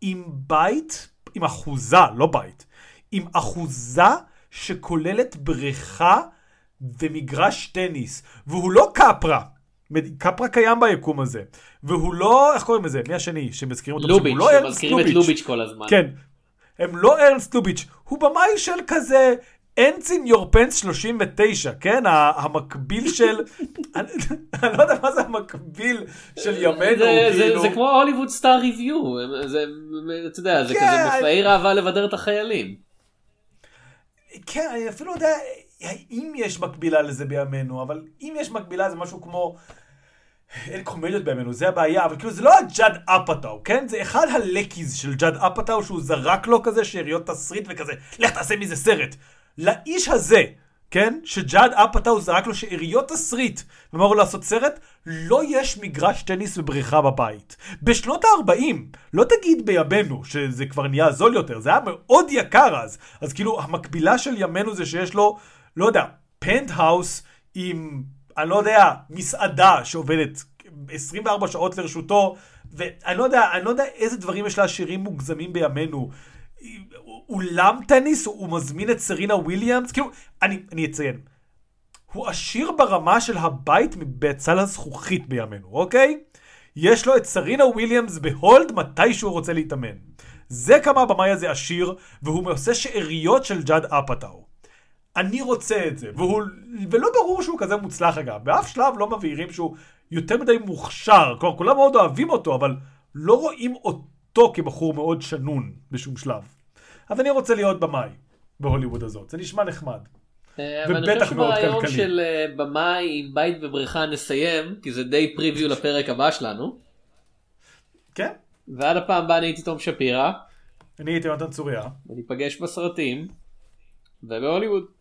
עם בית, עם אחוזה, לא בית, עם אחוזה שכוללת בריכה ומגרש טניס, והוא לא קפרה. קפרה קיים ביקום הזה, והוא לא, איך קוראים לזה? מי השני שמזכירים אותו? לוביץ', לא שמזכירים את לוביץ' כל הזמן. כן, הם לא ארנסט לוביץ', הוא במאי של כזה אנצין יור פנס 39, כן? המקביל של... אני לא יודע מה זה המקביל של ימינו, כאילו... זה כמו הוליווד סטאר ריוויו, אתה יודע, זה כזה כן, מופעי ראווה לבדר את החיילים. כן, אני אפילו לא יודע האם יש מקבילה לזה בימינו, אבל אם יש מקבילה זה משהו כמו... אין קומדיות בימינו, זה הבעיה, אבל כאילו זה לא הג'אד אפאטאו, כן? זה אחד הלקיז של ג'אד אפאטאו שהוא זרק לו כזה שאריות תסריט וכזה, לך תעשה מזה סרט. לאיש הזה, כן? שג'אד אפאטאו זרק לו שאריות תסריט ואמר לו לעשות סרט, לו יש מגרש טניס ובריכה בבית. בשנות ה-40, לא תגיד בימינו שזה כבר נהיה זול יותר, זה היה מאוד יקר אז. אז כאילו, המקבילה של ימינו זה שיש לו, לא יודע, פנטהאוס עם, אני לא יודע, מסעדה שעובדת 24 שעות לרשותו, ואני לא יודע, אני לא יודע איזה דברים יש לעשירים מוגזמים בימינו. אולם טניס, הוא מזמין את סרינה וויליאמס, כאילו, אני, אני אציין. הוא עשיר ברמה של הבית מבצל הזכוכית בימינו, אוקיי? יש לו את סרינה וויליאמס ב hold מתי שהוא רוצה להתאמן. זה כמה הבמאי הזה עשיר, והוא עושה שאריות של ג'אד אפאטאו. אני רוצה את זה, והוא, ולא ברור שהוא כזה מוצלח אגב, באף שלב לא מבהירים שהוא יותר מדי מוכשר, כלומר כולם מאוד אוהבים אותו, אבל לא רואים אותו כבחור מאוד שנון בשום שלב. אז אני רוצה להיות במאי בהוליווד הזאת, זה נשמע נחמד. אה, ובטח מאוד כלכלי. אני חושב שברעיון של אה, במאי עם בית ובריכה נסיים, כי זה די פריוויו לפרק הבא שלנו. כן. ועד הפעם הבאה אני הייתי תום שפירא. אני הייתי מתן צוריה. וניפגש בסרטים ובהוליווד.